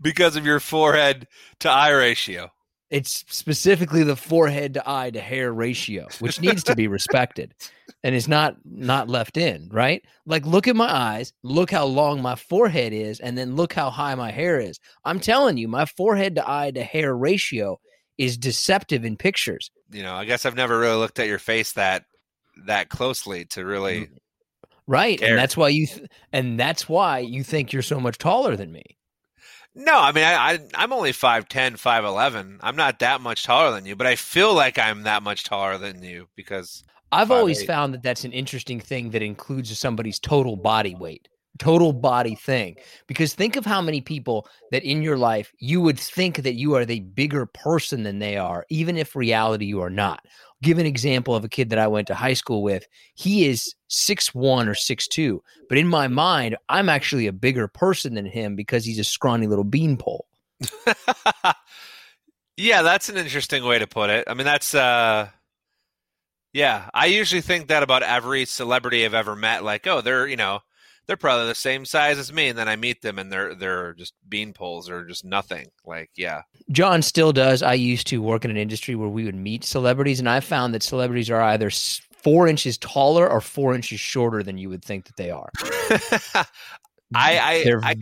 because of your forehead to eye ratio.
It's specifically the forehead to eye to hair ratio, which needs to be respected and is not not left in, right? Like look at my eyes, look how long my forehead is, and then look how high my hair is. I'm telling you, my forehead to eye to hair ratio is deceptive in pictures.
You know, I guess I've never really looked at your face that that closely to really.
Mm, right.
Care.
And that's why you th- and that's why you think you're so much taller than me.
No, I mean, I, I I'm only 5'10", 5'11". I'm not that much taller than you, but I feel like I'm that much taller than you because
I've always found that that's an interesting thing that includes somebody's total body weight, total body thing. Because think of how many people that in your life you would think that you are the bigger person than they are, even if reality you are not. Give an example of a kid that I went to high school with. He is six one or six two, but in my mind, I'm actually a bigger person than him because he's a scrawny little beanpole.
yeah, that's an interesting way to put it. I mean, that's uh yeah, I usually think that about every celebrity I've ever met like, oh, they're, you know, they're probably the same size as me and then I meet them and they're they're just beanpoles or just nothing. Like, yeah.
John still does. I used to work in an industry where we would meet celebrities, and I found that celebrities are either four inches taller or four inches shorter than you would think that they are.
I I, I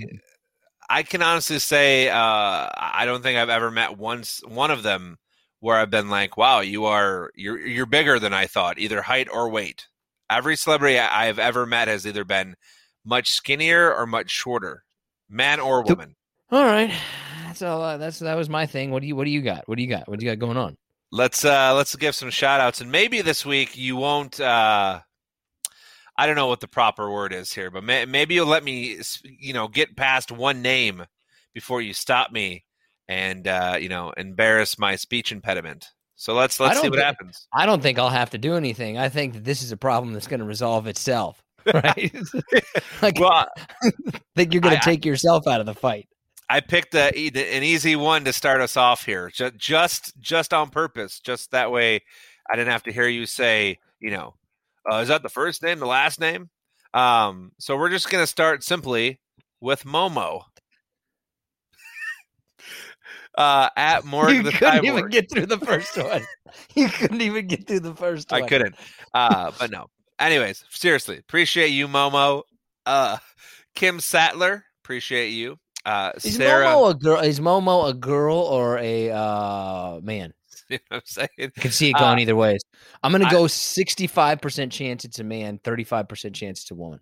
I can honestly say uh, I don't think I've ever met once one of them where I've been like, "Wow, you are you're you're bigger than I thought, either height or weight." Every celebrity I've ever met has either been much skinnier or much shorter, man or woman.
all right, that's all. Uh, that's that was my thing. What do you What do you got? What do you got? What do you got going on?
Let's uh let's give some shout outs and maybe this week you won't uh I don't know what the proper word is here, but may, maybe you'll let me you know get past one name before you stop me and uh you know embarrass my speech impediment. So let's let's see what
think-
happens.
I don't think I'll have to do anything. I think that this is a problem that's going to resolve itself. Right? like,
Well,
I think you're going to take yourself out of the fight.
I picked a, an easy one to start us off here, just just just on purpose, just that way I didn't have to hear you say, you know, uh, is that the first name, the last name? Um, so we're just gonna start simply with Momo. uh, at Morgan
you
the
couldn't even get through the first one. you couldn't even get through the first one.
I couldn't. Uh, but no. Anyways, seriously, appreciate you, Momo. Uh, Kim Sattler, appreciate you. Uh,
Is
Sarah,
Momo a girl? Is Momo a girl or a uh, man?
you know what I'm saying?
I can see it going
Uh,
either ways. I'm going to
I-
go 65% chance it's a man, 35% chance it's a woman.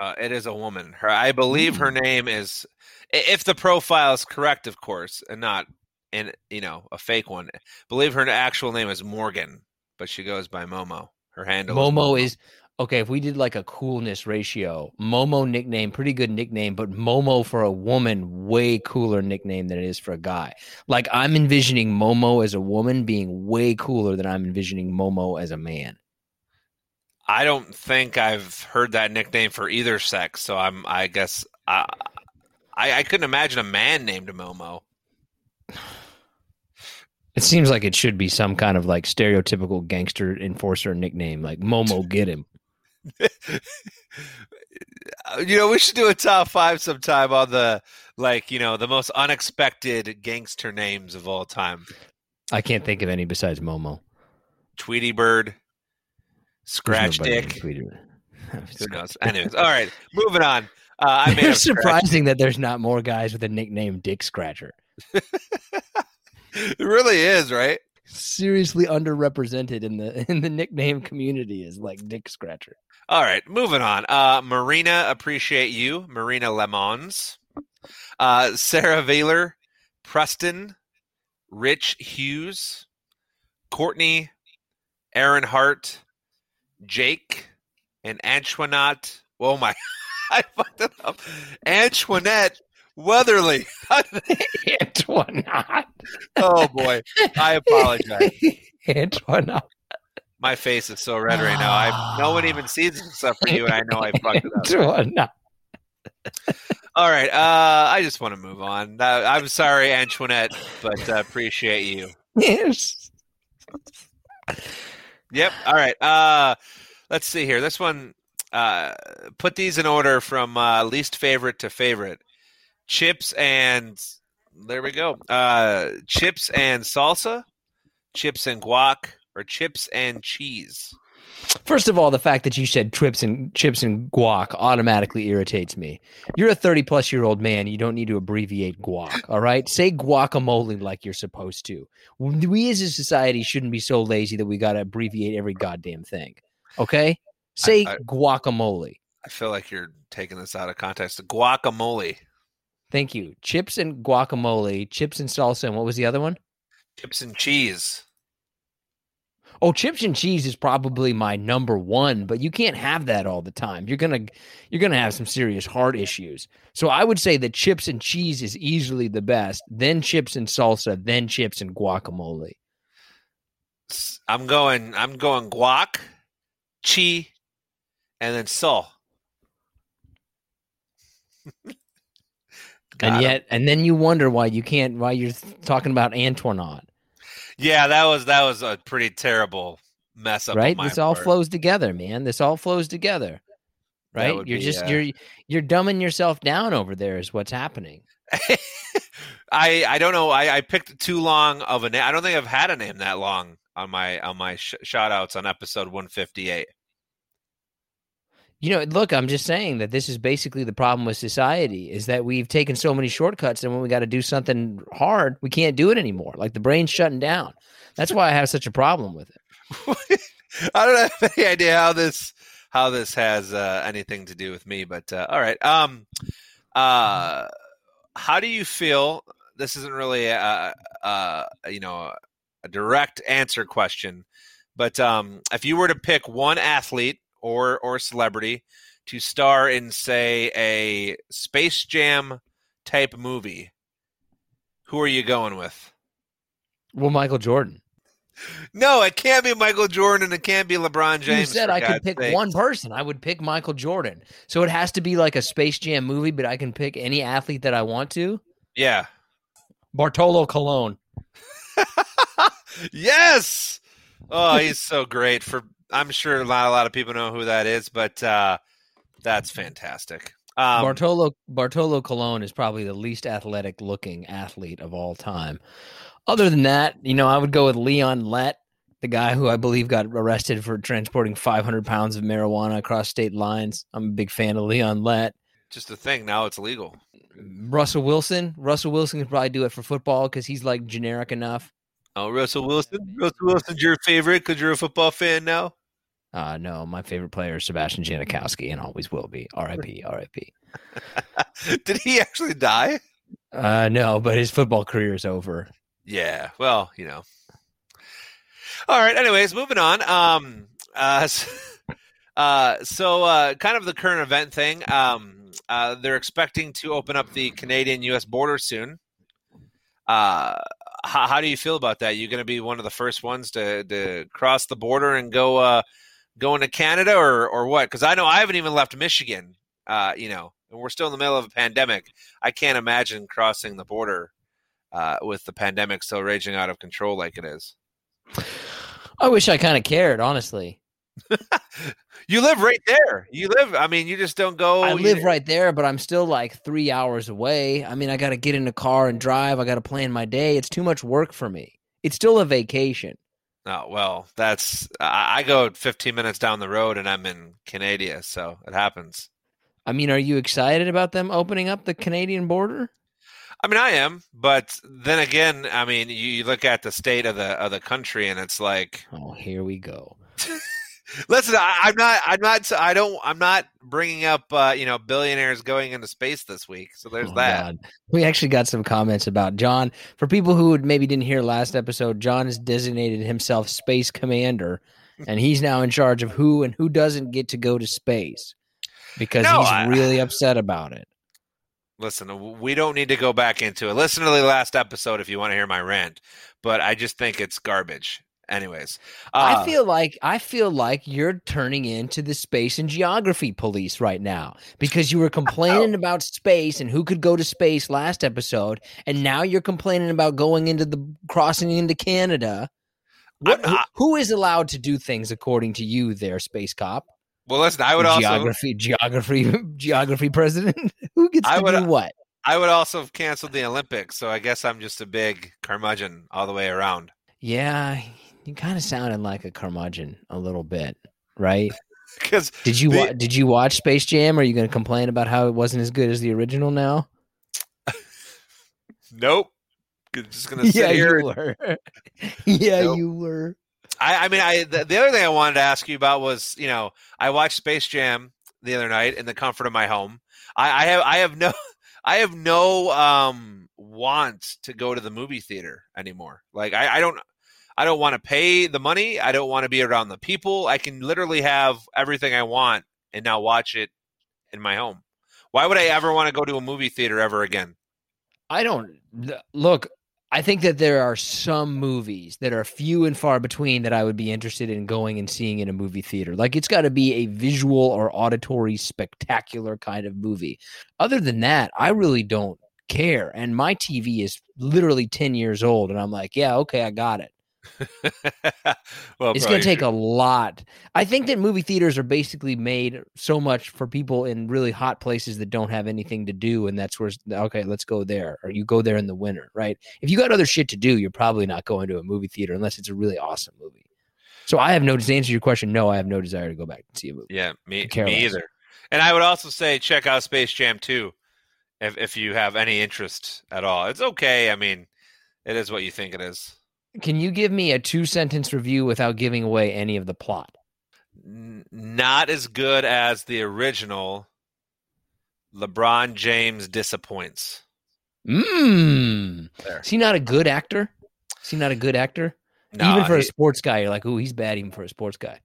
Uh, it is a woman. Her, I believe her
Hmm.
name is, if the profile is correct, of course, and not in you know a fake one. believe her actual name is Morgan, but she goes by Momo. Her handle.
Momo is okay. If we did like a coolness ratio, Momo nickname, pretty good nickname, but Momo for a woman, way cooler nickname than it is for a guy. Like I'm envisioning Momo as a woman being way cooler than I'm envisioning Momo as a man.
I don't think I've heard that nickname for either sex, so I'm. I guess I, I, I couldn't imagine a man named Momo.
It seems like it should be some kind of like stereotypical gangster enforcer nickname, like Momo get him.
Uh, you know, we should do a top five sometime on the like you know the most unexpected gangster names of all time.
I can't think of any besides Momo.
Tweety Bird, Scratch Dick.
Tweety.
Who knows? Anyways, all right, moving on. Uh, I
It's surprising that there's not more guys with a nickname Dick Scratcher.
It really is, right?
seriously underrepresented in the in the nickname community is like Dick Scratcher.
All right, moving on. Uh, Marina, appreciate you. Marina Lemons. Uh, Sarah Vayler, Preston, Rich Hughes, Courtney, Aaron Hart, Jake, and Antoinette. Oh my, I fucked it up. Antoinette Weatherly.
Antoinette.
oh boy, I apologize.
Antoinette.
My face is so red right now. I no one even sees it except for you, and I know I fucked it up.
Antoinette.
All right, uh, I just want to move on. Uh, I'm sorry, Antoinette, but uh, appreciate you.
Yes.
Yep. All right. Uh, let's see here. This one. Uh, put these in order from uh, least favorite to favorite. Chips and there we go. Uh, chips and salsa, chips and guac, or chips and cheese.
First of all, the fact that you said chips and chips and guac automatically irritates me. You're a 30 plus year old man. You don't need to abbreviate guac. All right. Say guacamole like you're supposed to. We as a society shouldn't be so lazy that we got to abbreviate every goddamn thing. Okay. Say
I- I-
guacamole.
I feel like you're taking this out of context. Guacamole,
Thank you. Chips and guacamole, chips and salsa. And what was the other one?
chips and cheese.
Oh, chips and cheese is probably my number one, but you can't have that all the time. You're gonna you're gonna have some serious heart issues. So I would say that chips and cheese is easily the best, then chips and salsa, then chips and guacamole.
I'm going. I'm going guac, chi, and then sol. Got
and yet, and then you wonder why you can't why you're talking about Antoinette,
yeah, that was that was a pretty terrible mess up.
right? This all flows together, man. This all flows together. Right? You're
be,
just
uh,
you're you're dumbing yourself down over there is what's happening.
I I don't know. I, I picked too long of a name. I don't think I've had a name that long on my on my sh- shout outs on episode 158.
You know, look, I'm just saying that this is basically the problem with society is that we've taken so many shortcuts and when we got to do something hard, we can't do it anymore. Like the brain's shutting down. That's why I have such a problem with it.
I don't have any idea how this how this has uh, anything to do with me, but uh, all right. Um, uh, how do you feel? This isn't really a, a you know a direct answer question, but um, if you were to pick one athlete or or celebrity to star in, say, a Space Jam type movie, who are you going with?
Well, Michael Jordan.
No, it can't be Michael Jordan. It can't be LeBron James.
you said I could pick
sake.
one person. I would pick Michael Jordan. So it has to be like a Space Jam movie, but I can pick any athlete that I want to.
Yeah.
Bartolo Colon.
yes. Oh, he's so great. For I'm sure not a lot of people know who that is, but uh, that's fantastic. Um,
Bartolo Bartolo Colon is probably the least athletic looking athlete of all time. Other than that, you know, I would go with Leon Lett, the guy who I believe got arrested for transporting 500 pounds of marijuana across state lines. I'm a big fan of Leon Lett.
just a thing. Now it's legal.
Russell Wilson. Russell Wilson could probably do it for football because he's like generic enough.
Oh, Russell Wilson. Russell Wilson's your favorite because you're a football fan now.
Uh, no, my favorite player is Sebastian Janikowski and always will be. R.I.P. R.I.P.
Did he actually die?
Uh, no, but his football career is over.
Yeah. Well, you know. All right. Anyways, moving on. Um. Uh. s- Uh. So, uh, kind of the current event thing. Um. Uh. They're expecting to open up the Canadian-U.S. border soon. Uh. How, how do you feel about that? You going to be one of the first ones to to cross the border and go uh go into Canada or or what? Because I know I haven't even left Michigan. Uh. You know, and we're still in the middle of a pandemic. I can't imagine crossing the border uh, with the pandemic still raging out of control like it is.
I wish I kind of cared, honestly.
You live right there. You live. I mean, you just don't go.
I live right there, but I'm still like three hours away. I mean, I got to get in a car and drive. I got to plan my day. It's too much work for me. It's still a vacation.
Oh well, that's. I I go 15 minutes down the road and I'm in Canada, so it happens.
I mean, are you excited about them opening up the Canadian border?
I mean, I am, but then again, I mean, you, you look at the state of the of the country, and it's like,
Oh, here we go.
listen, I, I'm not, I'm not, I don't, I'm not bringing up, uh, you know, billionaires going into space this week. So there's
Oh,
that.
God. We actually got some comments about John. For people who maybe didn't hear last episode, John has designated himself Space Commander, and he's now in charge of who and who doesn't get to go to space because
No,
he's
I-
really upset about it.
Listen, we don't need to go back into it. Listen to the last episode if you want to hear my rant, but I just think it's garbage. Anyways, uh,
I feel like I feel like you're turning into the space and geography police right now because you were complaining about space and who could go to space last episode, and now you're complaining about going into the crossing into Canada. What,
I'm
who, who is allowed to do things according to you, there, space cop?
well, listen, I would also,
geography, geography, geography president. who gets
I
to
would-
do what?
I would also have canceled the Olympics. So I guess I'm just a big curmudgeon all the way around.
Yeah, you kind of sounded like a curmudgeon a little bit, right?
Because
Did you
The-
wa- did you watch Space Jam? Are you going to complain about how it wasn't as good as the original now?
nope, just gonna sit here.
you were. yeah,
Nope.
you were.
I, I mean, I the, the other thing I wanted to ask you about was, you know, I watched Space Jam the other night in the comfort of my home. I, I have I have no I have no um want to go to the movie theater anymore. Like I, I don't I don't want to pay the money. I don't want to be around the people. I can literally have everything I want and now watch it in my home. Why would I ever want to go to a movie theater ever again?
I don't look. I think that there are some movies that are few and far between that I would be interested in going and seeing in a movie theater. Like it's got to be a visual or auditory spectacular kind of movie. Other than that, I really don't care. And my TV is literally 10 years old and I'm like, yeah, okay, I got it.
well,
It's going to take a lot. I think that movie theaters are basically made so much for people in really hot places that don't have anything to do, and that's where okay, let's go there, or you go there in the winter, right? If you got other shit to do, you're probably not going to a movie theater unless it's a really awesome movie. So I have no to answer your question. No, I have no desire to go back and see a movie.
Yeah, me, me either. And I would also say check out Space Jam 2 if if you have any interest at all. It's okay. I mean, it is what you think it is.
Can you give me a two sentence review without giving away any of the plot?
Not as good as the original. LeBron James disappoints.
Mmm. Is he not a good actor? Is he not a good actor?
No,
even for a sports guy, you're like, oh, he's bad even for a sports guy.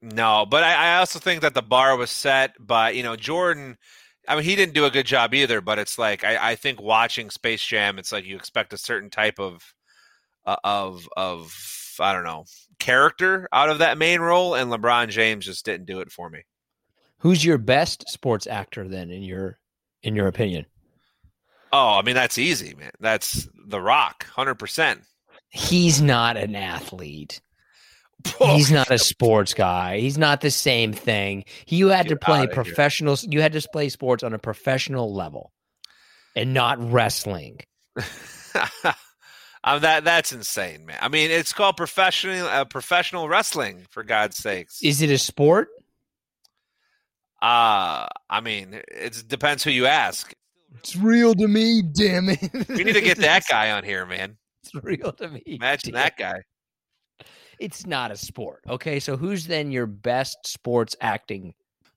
no, but I, I also think that the bar was set by you know Jordan. I mean, he didn't do a good job either. But it's like I, I think watching Space Jam, it's like you expect a certain type of Uh, of of I don't know character out of that main role, and LeBron James just didn't do it for me.
Who's your best sports actor then in your in your opinion?
Oh, I mean that's easy, man. That's The Rock, hundred percent.
He's not an athlete. Oh, He's not a sports guy. He's not the same thing. You had to play
outta here.
professionals. You had to play sports on a professional level, and not wrestling.
um, that that's insane, man. I mean, it's called professional uh, professional wrestling for God's sakes.
Is it a sport?
Uh I mean, it depends who you ask.
It's real to me. Damn it!
We need to get that guy on here, man.
It's real to me.
Imagine that guy.
It's not a sport. Okay, so who's then your best sports acting?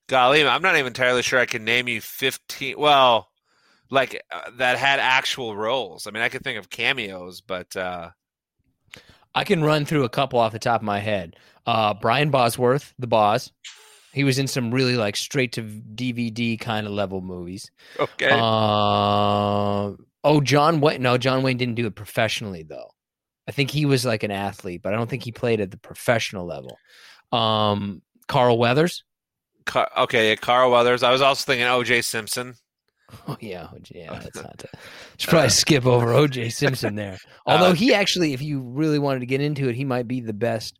Golly, I'm not even entirely sure I can name you 15. Well, like uh, that had actual roles. I mean, I could think of cameos, but uh
I can run through a couple off the top of my head. Uh, Brian Bosworth, the Boss. He was in some really like straight to DVD kind of level movies.
okay.
Uh, oh, John Wayne. No, John Wayne didn't do it professionally though. I think he was like an athlete, but I don't think he played at the professional level. Um, Carl Weathers.
Car- okay, yeah, Carl Weathers. I was also thinking O.J. Simpson.
Oh yeah, yeah. That's not. The, should probably skip over O.J. Simpson there. Although
Uh,
he actually, if you really wanted to get into it, he might be the best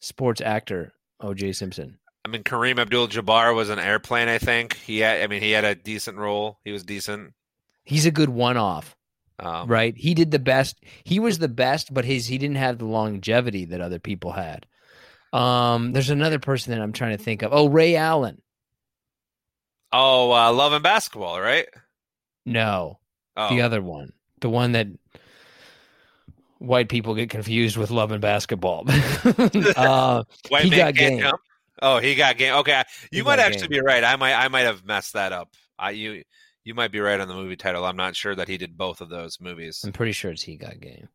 sports actor. O.J. Simpson.
I mean, Kareem Abdul-Jabbar was an airplane. I think he had. I mean, he had a decent role. He was decent.
He's a good one-off.
Um,
right? He did the best. He was the best, but his he didn't have the longevity that other people had. Um, there's another person that I'm trying to think of. Oh, Ray Allen.
Oh, uh, Love and Basketball, right?
No,
Oh,
The other one, the one that white people get confused with love and basketball. uh,
white
he
man
got game.
jump. Oh, he got game. Okay,
He
you might actually
game.
be right. I might I might have messed that up. I you you might be right on the movie title. I'm not sure that he did both of those movies.
I'm pretty sure it's he got game.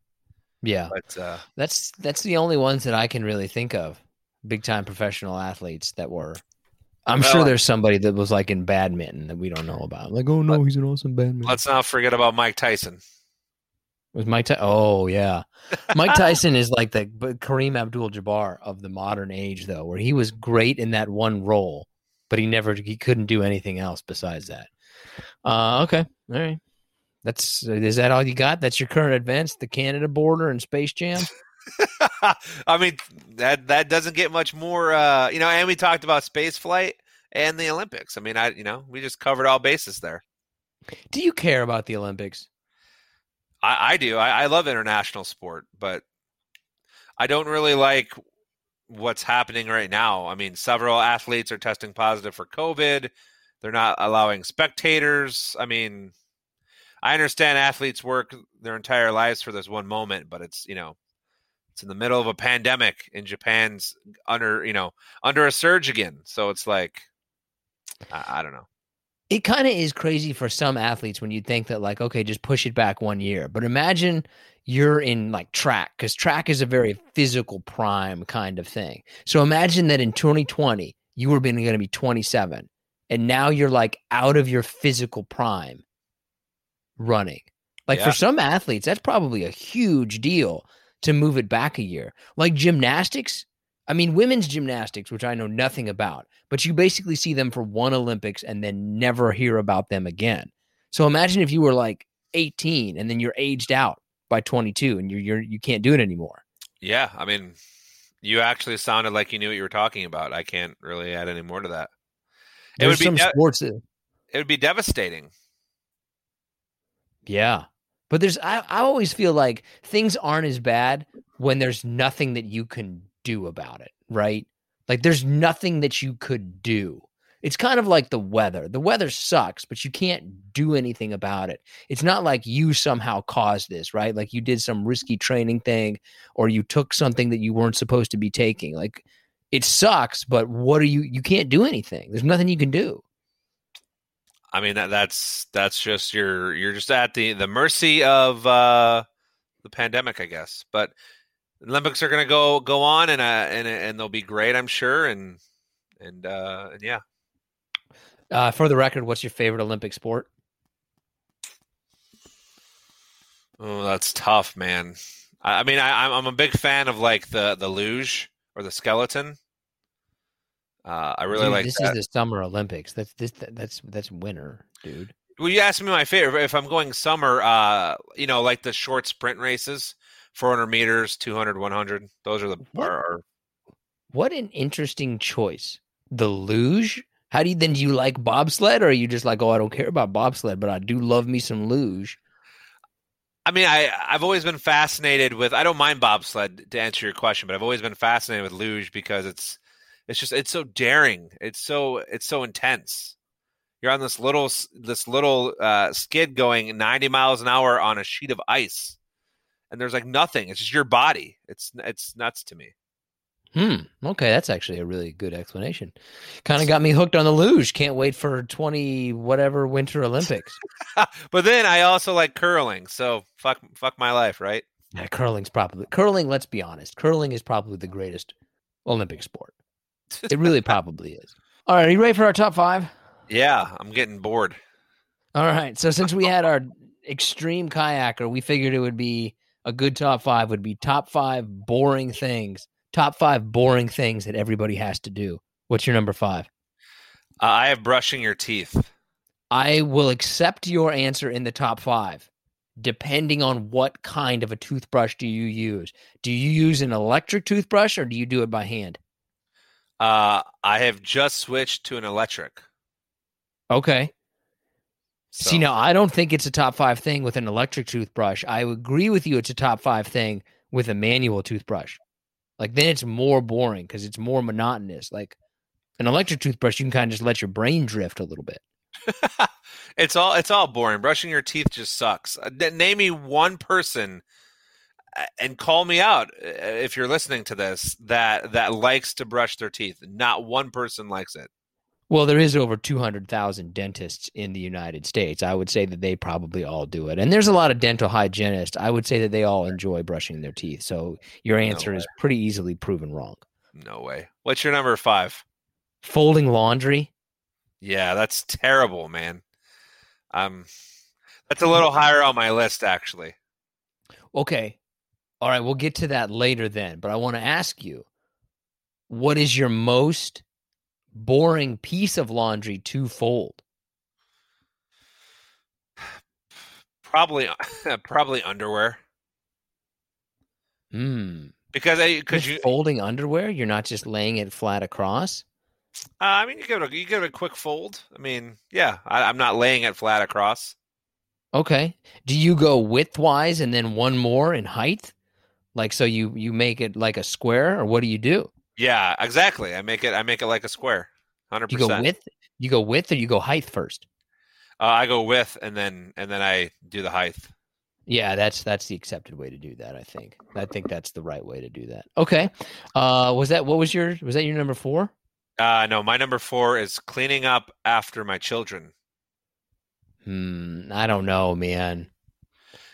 Yeah,
But uh,
that's that's the only ones that I can really think of. Big time professional athletes that were. I'm
Well,
sure there's somebody that was like in badminton that we don't know about. Like, oh no, he's an awesome badminton.
let's not forget about Mike Tyson.
Was Mike? Ty- oh yeah, Mike Tyson is like the Kareem Abdul-Jabbar of the modern age, though, where he was great in that one role, but he never he couldn't do anything else besides that. Uh, okay, all right. That's is that all you got? That's your current events, the Canada border and Space Jam.
I mean that that doesn't get much more. Uh, you know, and we talked about space flight and the Olympics. I mean, I you know we just covered all bases there.
Do you care about the Olympics?
I, I do. I, I love international sport, but I don't really like what's happening right now. I mean, several athletes are testing positive for COVID. They're not allowing spectators. I mean, I understand athletes work their entire lives for this one moment, but it's you know, it's in the middle of a pandemic in Japan's under you know under a surge again. So it's like, I, I don't know.
it kind of is crazy for some athletes when you think that like okay just push it back one year but imagine you're in like track because track is a very physical prime kind of thing so imagine that in 2020 you were going to be 27 and now you're like out of your physical prime running like
Yeah.
for some athletes that's probably a huge deal to move it back a year like gymnastics I mean, women's gymnastics, which I know nothing about, but you basically see them for one Olympics and then never hear about them again. So imagine if you were like 18 and then you're aged out by 22 and you're, you're you can't do it anymore.
Yeah, I mean, you actually sounded like you knew what you were talking about. I can't really add any more to that. It
There's
would be
some
de-
sports that,
It would be devastating.
yeah. But there's I, I always feel like things aren't as bad when there's nothing that you can do about it, right? Like there's nothing that you could do. It's kind of like the weather. The weather sucks, but you can't do anything about it. It's not like you somehow caused this, right? Like you did some risky training thing or you took something that you weren't supposed to be taking. Like it sucks, but what are you you can't do anything. There's nothing you can do.
I mean, that, that's that's just you're you're just at the the mercy of uh, the pandemic, I guess. But the Olympics are going to go go on, and uh, and and they'll be great, I'm sure. And and uh, and yeah,
Uh, for the record, what's your favorite Olympic sport?
oh, that's tough, man. I, I mean, I, I'm I'm a big fan of like the the luge or the skeleton. Uh, I really
Dude,
like
this
that.
is the Summer Olympics. That's this that's that's winter, dude.
Well, you asked me my favorite. If I'm going summer, uh, you know, like the short sprint races, 400 meters, 200, 100. Those are the
What?
are,
What an interesting choice. The luge. How do you then? Do you like bobsled, or are you just like, oh, I don't care about bobsled, but I do love me some luge?
I mean, I I've always been fascinated with. I don't mind bobsled to answer your question, but I've always been fascinated with luge because it's it's just it's so daring. It's so it's so intense. You're on this little this little uh, skid going 90 miles an hour on a sheet of ice, and there's like nothing. It's just your body. It's it's nuts to me.
Hmm. Okay, that's actually a really good explanation. Kind of got me hooked on the luge. Can't wait for twenty whatever Winter Olympics.
but then I also like curling. So fuck fuck my life, right?
Yeah, curling's probably curling. Let's be honest, curling is probably the greatest Olympic sport. It really probably is. All right, are you ready for our top five?
Yeah, I'm getting bored.
All right. So since we had our extreme kayaker, we figured it would be a good top five would be top five boring things. Top five boring things that everybody has to do. What's your number five?
Uh, I have brushing your teeth.
I will accept your answer in the top five, depending on what kind of a toothbrush do you use. Do you use an electric toothbrush or do you do it by hand?
Uh, I have just switched to an electric.
Okay.
So,
See, now I don't think it's a top five thing with an electric toothbrush. I agree with you. It's a top five thing with a manual toothbrush. Like then it's more boring because it's more monotonous. Like an electric toothbrush, you can kind of just let your brain drift a little bit.
it's all it's all boring. Brushing your teeth just sucks. Uh, name me one person and call me out uh, if you're listening to this that that likes to brush their teeth. Not one person likes it.
Well, there is over 200,000 dentists in the United States. I would say that they probably all do it. And there's a lot of dental hygienists. I would say that they all enjoy brushing their teeth. So your answer
way.
is pretty easily proven wrong.
No way. What's your number five?
Folding laundry.
Yeah, that's terrible, man. Um, that's a little higher on my list, actually.
Okay. All right. We'll get to that later then. But I want to ask you what is your most boring piece of laundry to fold?
Probably, probably underwear.
Hmm.
Because I, because
You're folding underwear? You're not just laying it flat across?
uh, I mean, you give it, a, you give it a quick fold. I mean, yeah, I, I'm not laying it flat across.
Okay. Do you go widthwise and then one more in height? Like so you you make it like a square or what do you do?
Yeah, exactly. I make it, I make it like a square, hundred
Do you go width? You go width or you go height first?
Uh, I go width and then and then I do the height.
Yeah, that's that's the accepted way to do that, I think. I think that's the right way to do that. Okay. Uh was that what was your was that your number 4?
Uh, no, my number four is cleaning up after my children
Hmm, I don't know, man.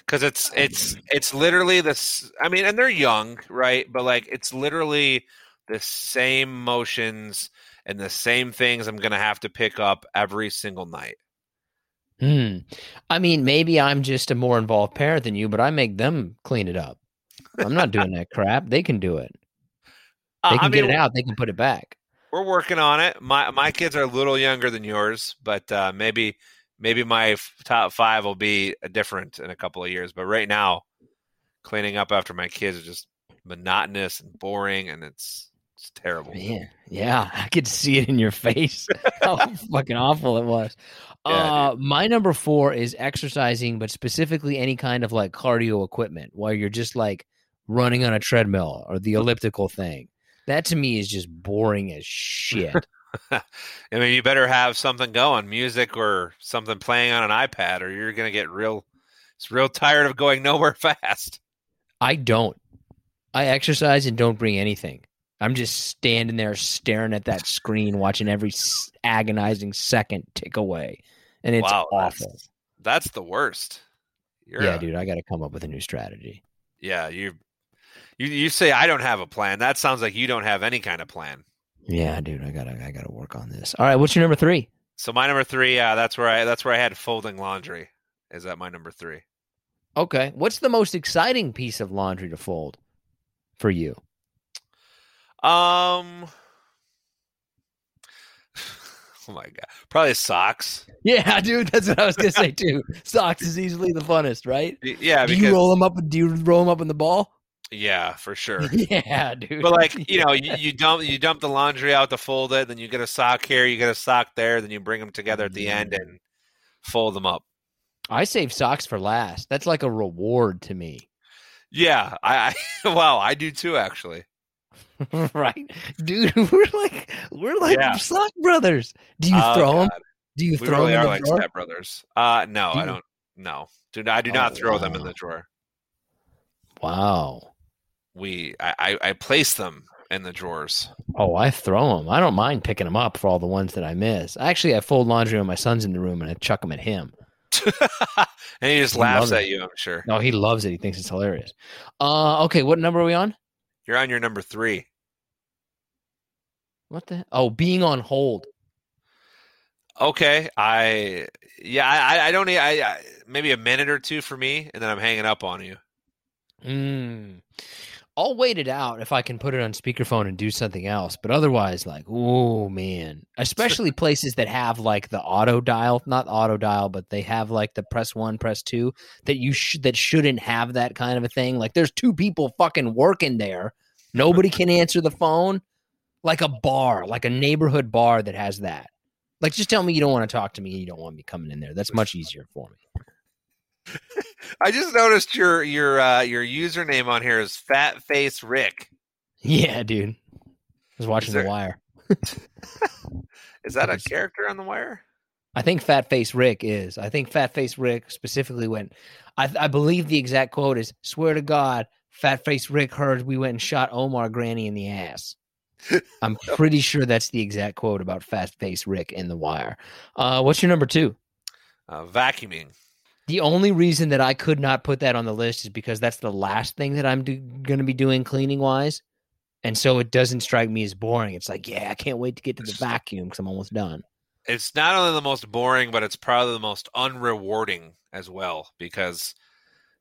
Because it's it's it's literally this. I mean, and they're young, right? But like, it's literally the same motions and the same things I'm gonna have to pick up every single night.
Hmm. I mean, maybe I'm just a more involved parent than you, but I make them clean it up. I'm not doing that crap. They can do it.
Uh,
They can
I
get it out. They can put it back.
We're working on it. My my kids are a little younger than yours, but uh, maybe maybe my f- top five will be different in a couple of years. But right now, cleaning up after my kids is just monotonous and boring, and it's it's terrible.
Man, yeah, I could see it in your face how fucking awful it was.
Yeah,
uh, my number four is exercising, but specifically any kind of like cardio equipment where you're just like running on a treadmill or the elliptical thing. That to me is just boring as shit.
I mean, you better have something going, music or something playing on an iPad, or you're gonna get real. It's real tired of going nowhere fast.
I don't. I exercise and don't bring anything. I'm just standing there staring at that screen, watching every agonizing second tick away, and it's
wow,
awful.
That's, that's the worst. You're
Yeah,
a-
dude, I got to come up with a new strategy.
Yeah, you, you you say I don't have a plan. That sounds like you don't have any kind of plan.
Yeah, dude, I gotta, I gotta work on this. All right, what's your number three?
So my number three, yeah, that's where I that's where I had folding laundry. Is that my number three?
Okay, what's the most exciting piece of laundry to fold for you?
Um. Oh my god, probably socks.
Yeah, dude, that's what I was gonna say too. Socks is easily the funnest, right?
Yeah,
do
because
you roll them up? Do you roll them up in the ball?
Yeah, for sure.
yeah, dude.
But like you know, you, you dump you dump the laundry out to fold it, then you get a sock here, you get a sock there, then you bring them together at the end and fold them up.
I save socks for last. That's like a reward to me,
Yeah, I, I wow, I do too actually.
right, dude? We're like, we're like
Yeah.
sock brothers. Do you
Oh,
throw them? Do you
We
throw
really
them
are
in the
like
drawer?
stepbrothers. Uh, no,
Do
I don't. No, do I do
Oh,
not throw them in the drawer.
Wow.
We I, I place them in the drawers.
Oh, I throw them. I don't mind picking them up for all the ones that I miss. Actually, I fold laundry when my son's in the room and I chuck them at him.
and he just
He
laughs at
it.
you. I'm sure
No, he loves it. He thinks it's hilarious. Uh, okay, what number are we on?
you're on your number three.
What the? Oh, being on hold.
Okay, I yeah I I don't need I, I maybe a minute or two for me, and then I'm hanging up on you.
Mm. I'll wait it out if I can put it on speakerphone and do something else. But otherwise, like, oh man, especially places that have like the auto dial, not auto dial, but they have like the press one, press two that you sh- that shouldn't have that kind of a thing. Like, there's two people fucking working there. Nobody can answer the phone. Like a bar, like a neighborhood bar that has that. Like, just tell me you don't want to talk to me. You don't want me coming in there. That's much easier for me.
I just noticed your your uh, your username on here is Fat Face Rick.
Yeah, dude. I was watching
there-
The Wire.
Is that a character on the wire?
I think Fat Face Rick is. I think Fat Face Rick specifically went. I, I believe the exact quote is, "Swear to God, Fat Face Rick heard we went and shot Omar Granny in the ass." I'm pretty sure that's the exact quote about Fat Face Rick in The Wire. Uh, what's your number two?
Uh, vacuuming.
The only reason that I could not put that on the list is because that's the last thing that I'm do- going to be doing cleaning wise. And so it doesn't strike me as boring. It's like, yeah, I can't wait to get to the vacuum because I'm almost done.
It's not only the most boring, but it's probably the most unrewarding as well because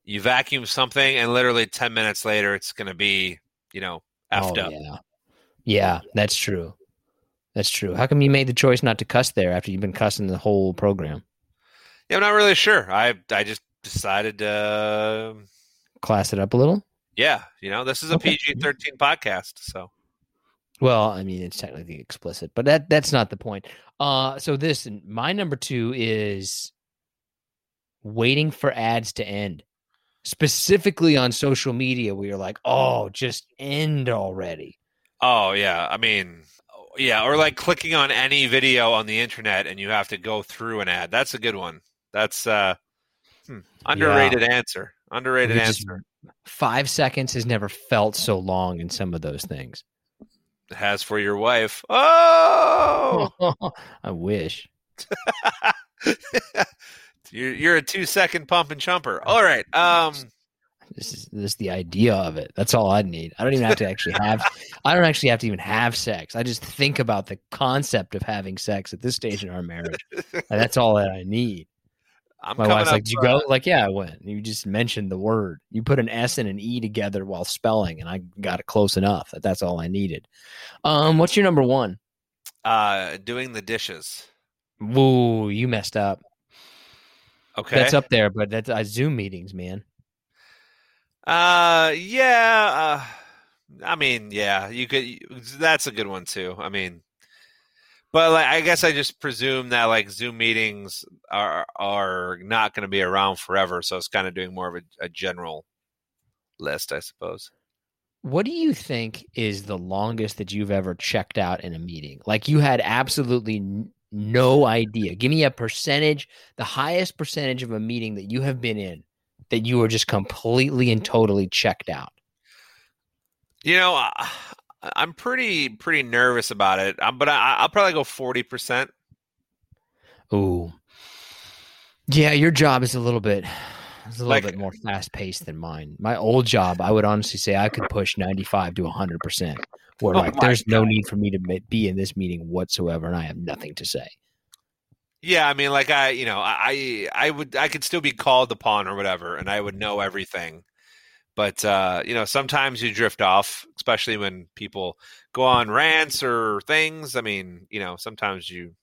you vacuum something and literally 10 minutes later it's going to be, you know, effed
oh,
up.
Yeah. Yeah, that's true. That's true. How come you made the choice not to cuss there after you've been cussing the whole program?
Yeah, I'm not really sure. I I just decided to
class it up a little.
Yeah, you know, this is a okay. PG-13 podcast, so.
Well, I mean, it's technically explicit, but that that's not the point. Uh, so this my number two is waiting for ads to end, specifically on social media, where you're like, "Oh, just end already."
Oh yeah, I mean, yeah, or like clicking on any video on the internet and you have to go through an ad. That's a good one. That's uh hmm, underrated yeah. answer. Underrated answer.
Five seconds has never felt so long in some of those things.
It has for your wife. Oh,
I wish.
you're you're a two second pump and chumper. All right. Um
this is this is the idea of it. That's all I need. I don't even have to actually have I don't actually have to even have sex. I just think about the concept of having sex at this stage in our marriage. that's all that I need. I'm My wife's like, you go?" Like, "Yeah, I went." You just mentioned the word. You put an S and an E together while spelling, and I got it close enough. That that's all I needed. Um, what's your number one?
Uh, doing the dishes.
Woo, you messed up.
Okay,
that's up there, but that's uh, Zoom meetings, man.
Uh, yeah. Uh, I mean, yeah, you could. That's a good one too. I mean, but like, I guess I just presume that like Zoom meetings are are not going to be around forever, so it's kind of doing more of a, a general list, I suppose.
What do you think is the longest that you've ever checked out in a meeting? Like you had absolutely no idea. Give me a percentage, the highest percentage of a meeting that you have been in that you were just completely and totally checked out.
You know, I'm pretty pretty nervous about it, um, but I, will probably go forty percent.
Ooh, yeah, your job is a little bit, it's a little like, bit more fast paced than mine. My old job, I would honestly say I could push ninety five to hundred percent. Where oh like, there's God. no need for me to be in this meeting whatsoever, and I have nothing to say.
Yeah, I mean, like I, you know, I, I would, I could still be called upon or whatever, and I would know everything. But uh, you know, sometimes you drift off, especially when people go on rants or things. I mean, you know, sometimes you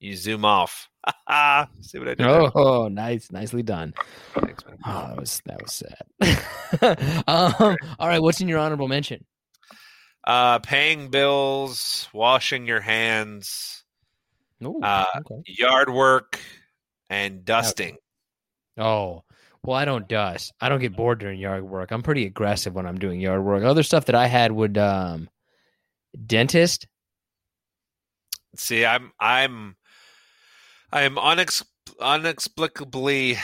you zoom off. See what I did?
Oh, oh, nice, nicely done. Thanks, man. Oh, that was that was sad. um, all right, what's in your honorable mention?
Uh, paying bills, washing your hands, Ooh, uh, okay. yard work, and dusting.
Oh, well, I don't dust. I don't get bored during yard work. I'm pretty aggressive when I'm doing yard work. Other stuff that I had would um dentist.
See, I'm I'm I'm unex- inexplicably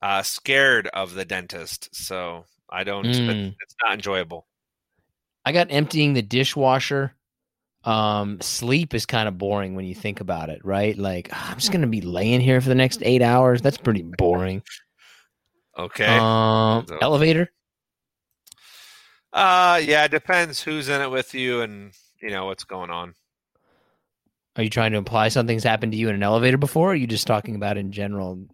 uh, scared of the dentist, so I don't. Mm. It's not enjoyable.
I got emptying the dishwasher. Um, sleep is kind of boring when you think about it, right? Like I'm just gonna be laying here for the next eight hours. That's pretty boring.
Okay.
Um, so. elevator.
Uh, yeah, it depends who's in it with you and you know what's going on.
Are you trying to imply something's happened to you in an elevator before? Or are you just talking about in general?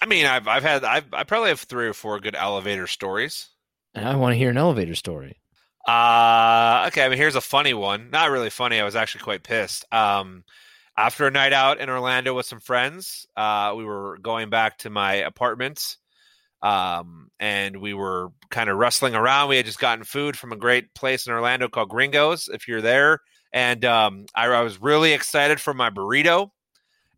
I mean, I've I've had I've I probably have three or four good elevator stories.
And I want to hear an elevator story.
Uh okay. I mean, here's a funny one. Not really funny. I was actually quite pissed. Um, after a night out in Orlando with some friends, uh, we were going back to my apartment, um, and we were kind of rustling around. We had just gotten food from a great place in Orlando called Gringos. If you're there, and um, I, I was really excited for my burrito,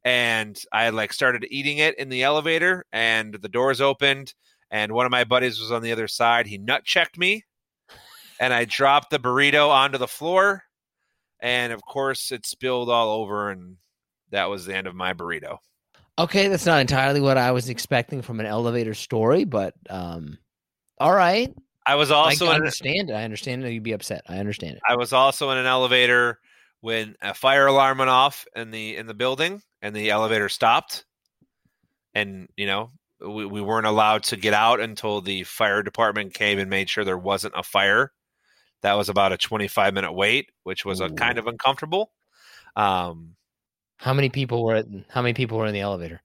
and I had like started eating it in the elevator, and the doors opened, and one of my buddies was on the other side. He nut checked me, and I dropped the burrito onto the floor and of course it spilled all over and that was the end of my burrito.
Okay, that's not entirely what I was expecting from an elevator story, but um, all right.
I was also
I understand it. I understand that you'd be upset. I understand it.
I was also in an elevator when a fire alarm went off in the in the building and the elevator stopped. And you know, we, we weren't allowed to get out until the fire department came and made sure there wasn't a fire. That was about a 25 minute wait, which was a kind of uncomfortable. Um,
How many people were? How many people were in the elevator?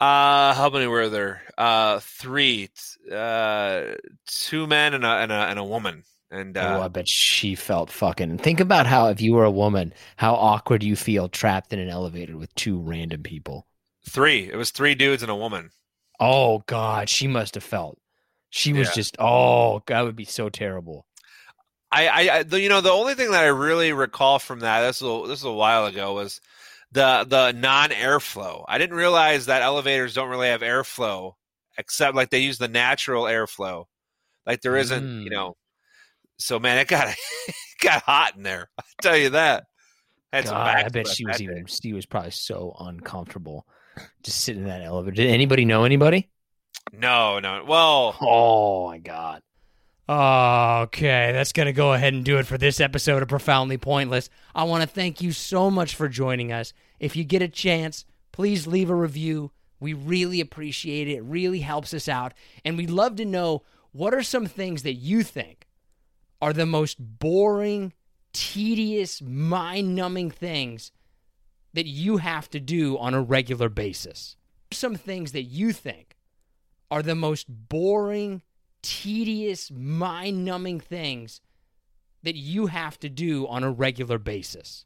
uh, how many were there? Uh, three, t- uh, two men and a and a, and a woman. And uh,
oh, I bet she felt fucking. Think about how if you were a woman, how awkward you feel trapped in an elevator with two random people.
three. It was three dudes and a woman.
Oh God, she must have felt. She was
Yeah.
just. Oh, that would be so terrible.
I, I, the, you know, the only thing that I really recall from that this was a, this was a while ago was the the non airflow. I didn't realize that elevators don't really have airflow, except like they use the natural airflow. Like there isn't, you
Mm.
know. So man, it got it got hot in there. I tell you that.
God, I bet she was
day.
even. She was probably so uncomfortable just sitting in that elevator. Did anybody know anybody?
No, no. Well,
Oh my God. Okay, that's going to go ahead and do it for this episode of Profoundly Pointless. I want to thank you so much for joining us. If you get a chance, please leave a review. We really appreciate it. It really helps us out. And we'd love to know what are some things that you think are the most boring, tedious, mind numbing things that you have to do on a regular basis. Some things that you think are the most boring, tedious, mind numbing things that you have to do on a regular basis.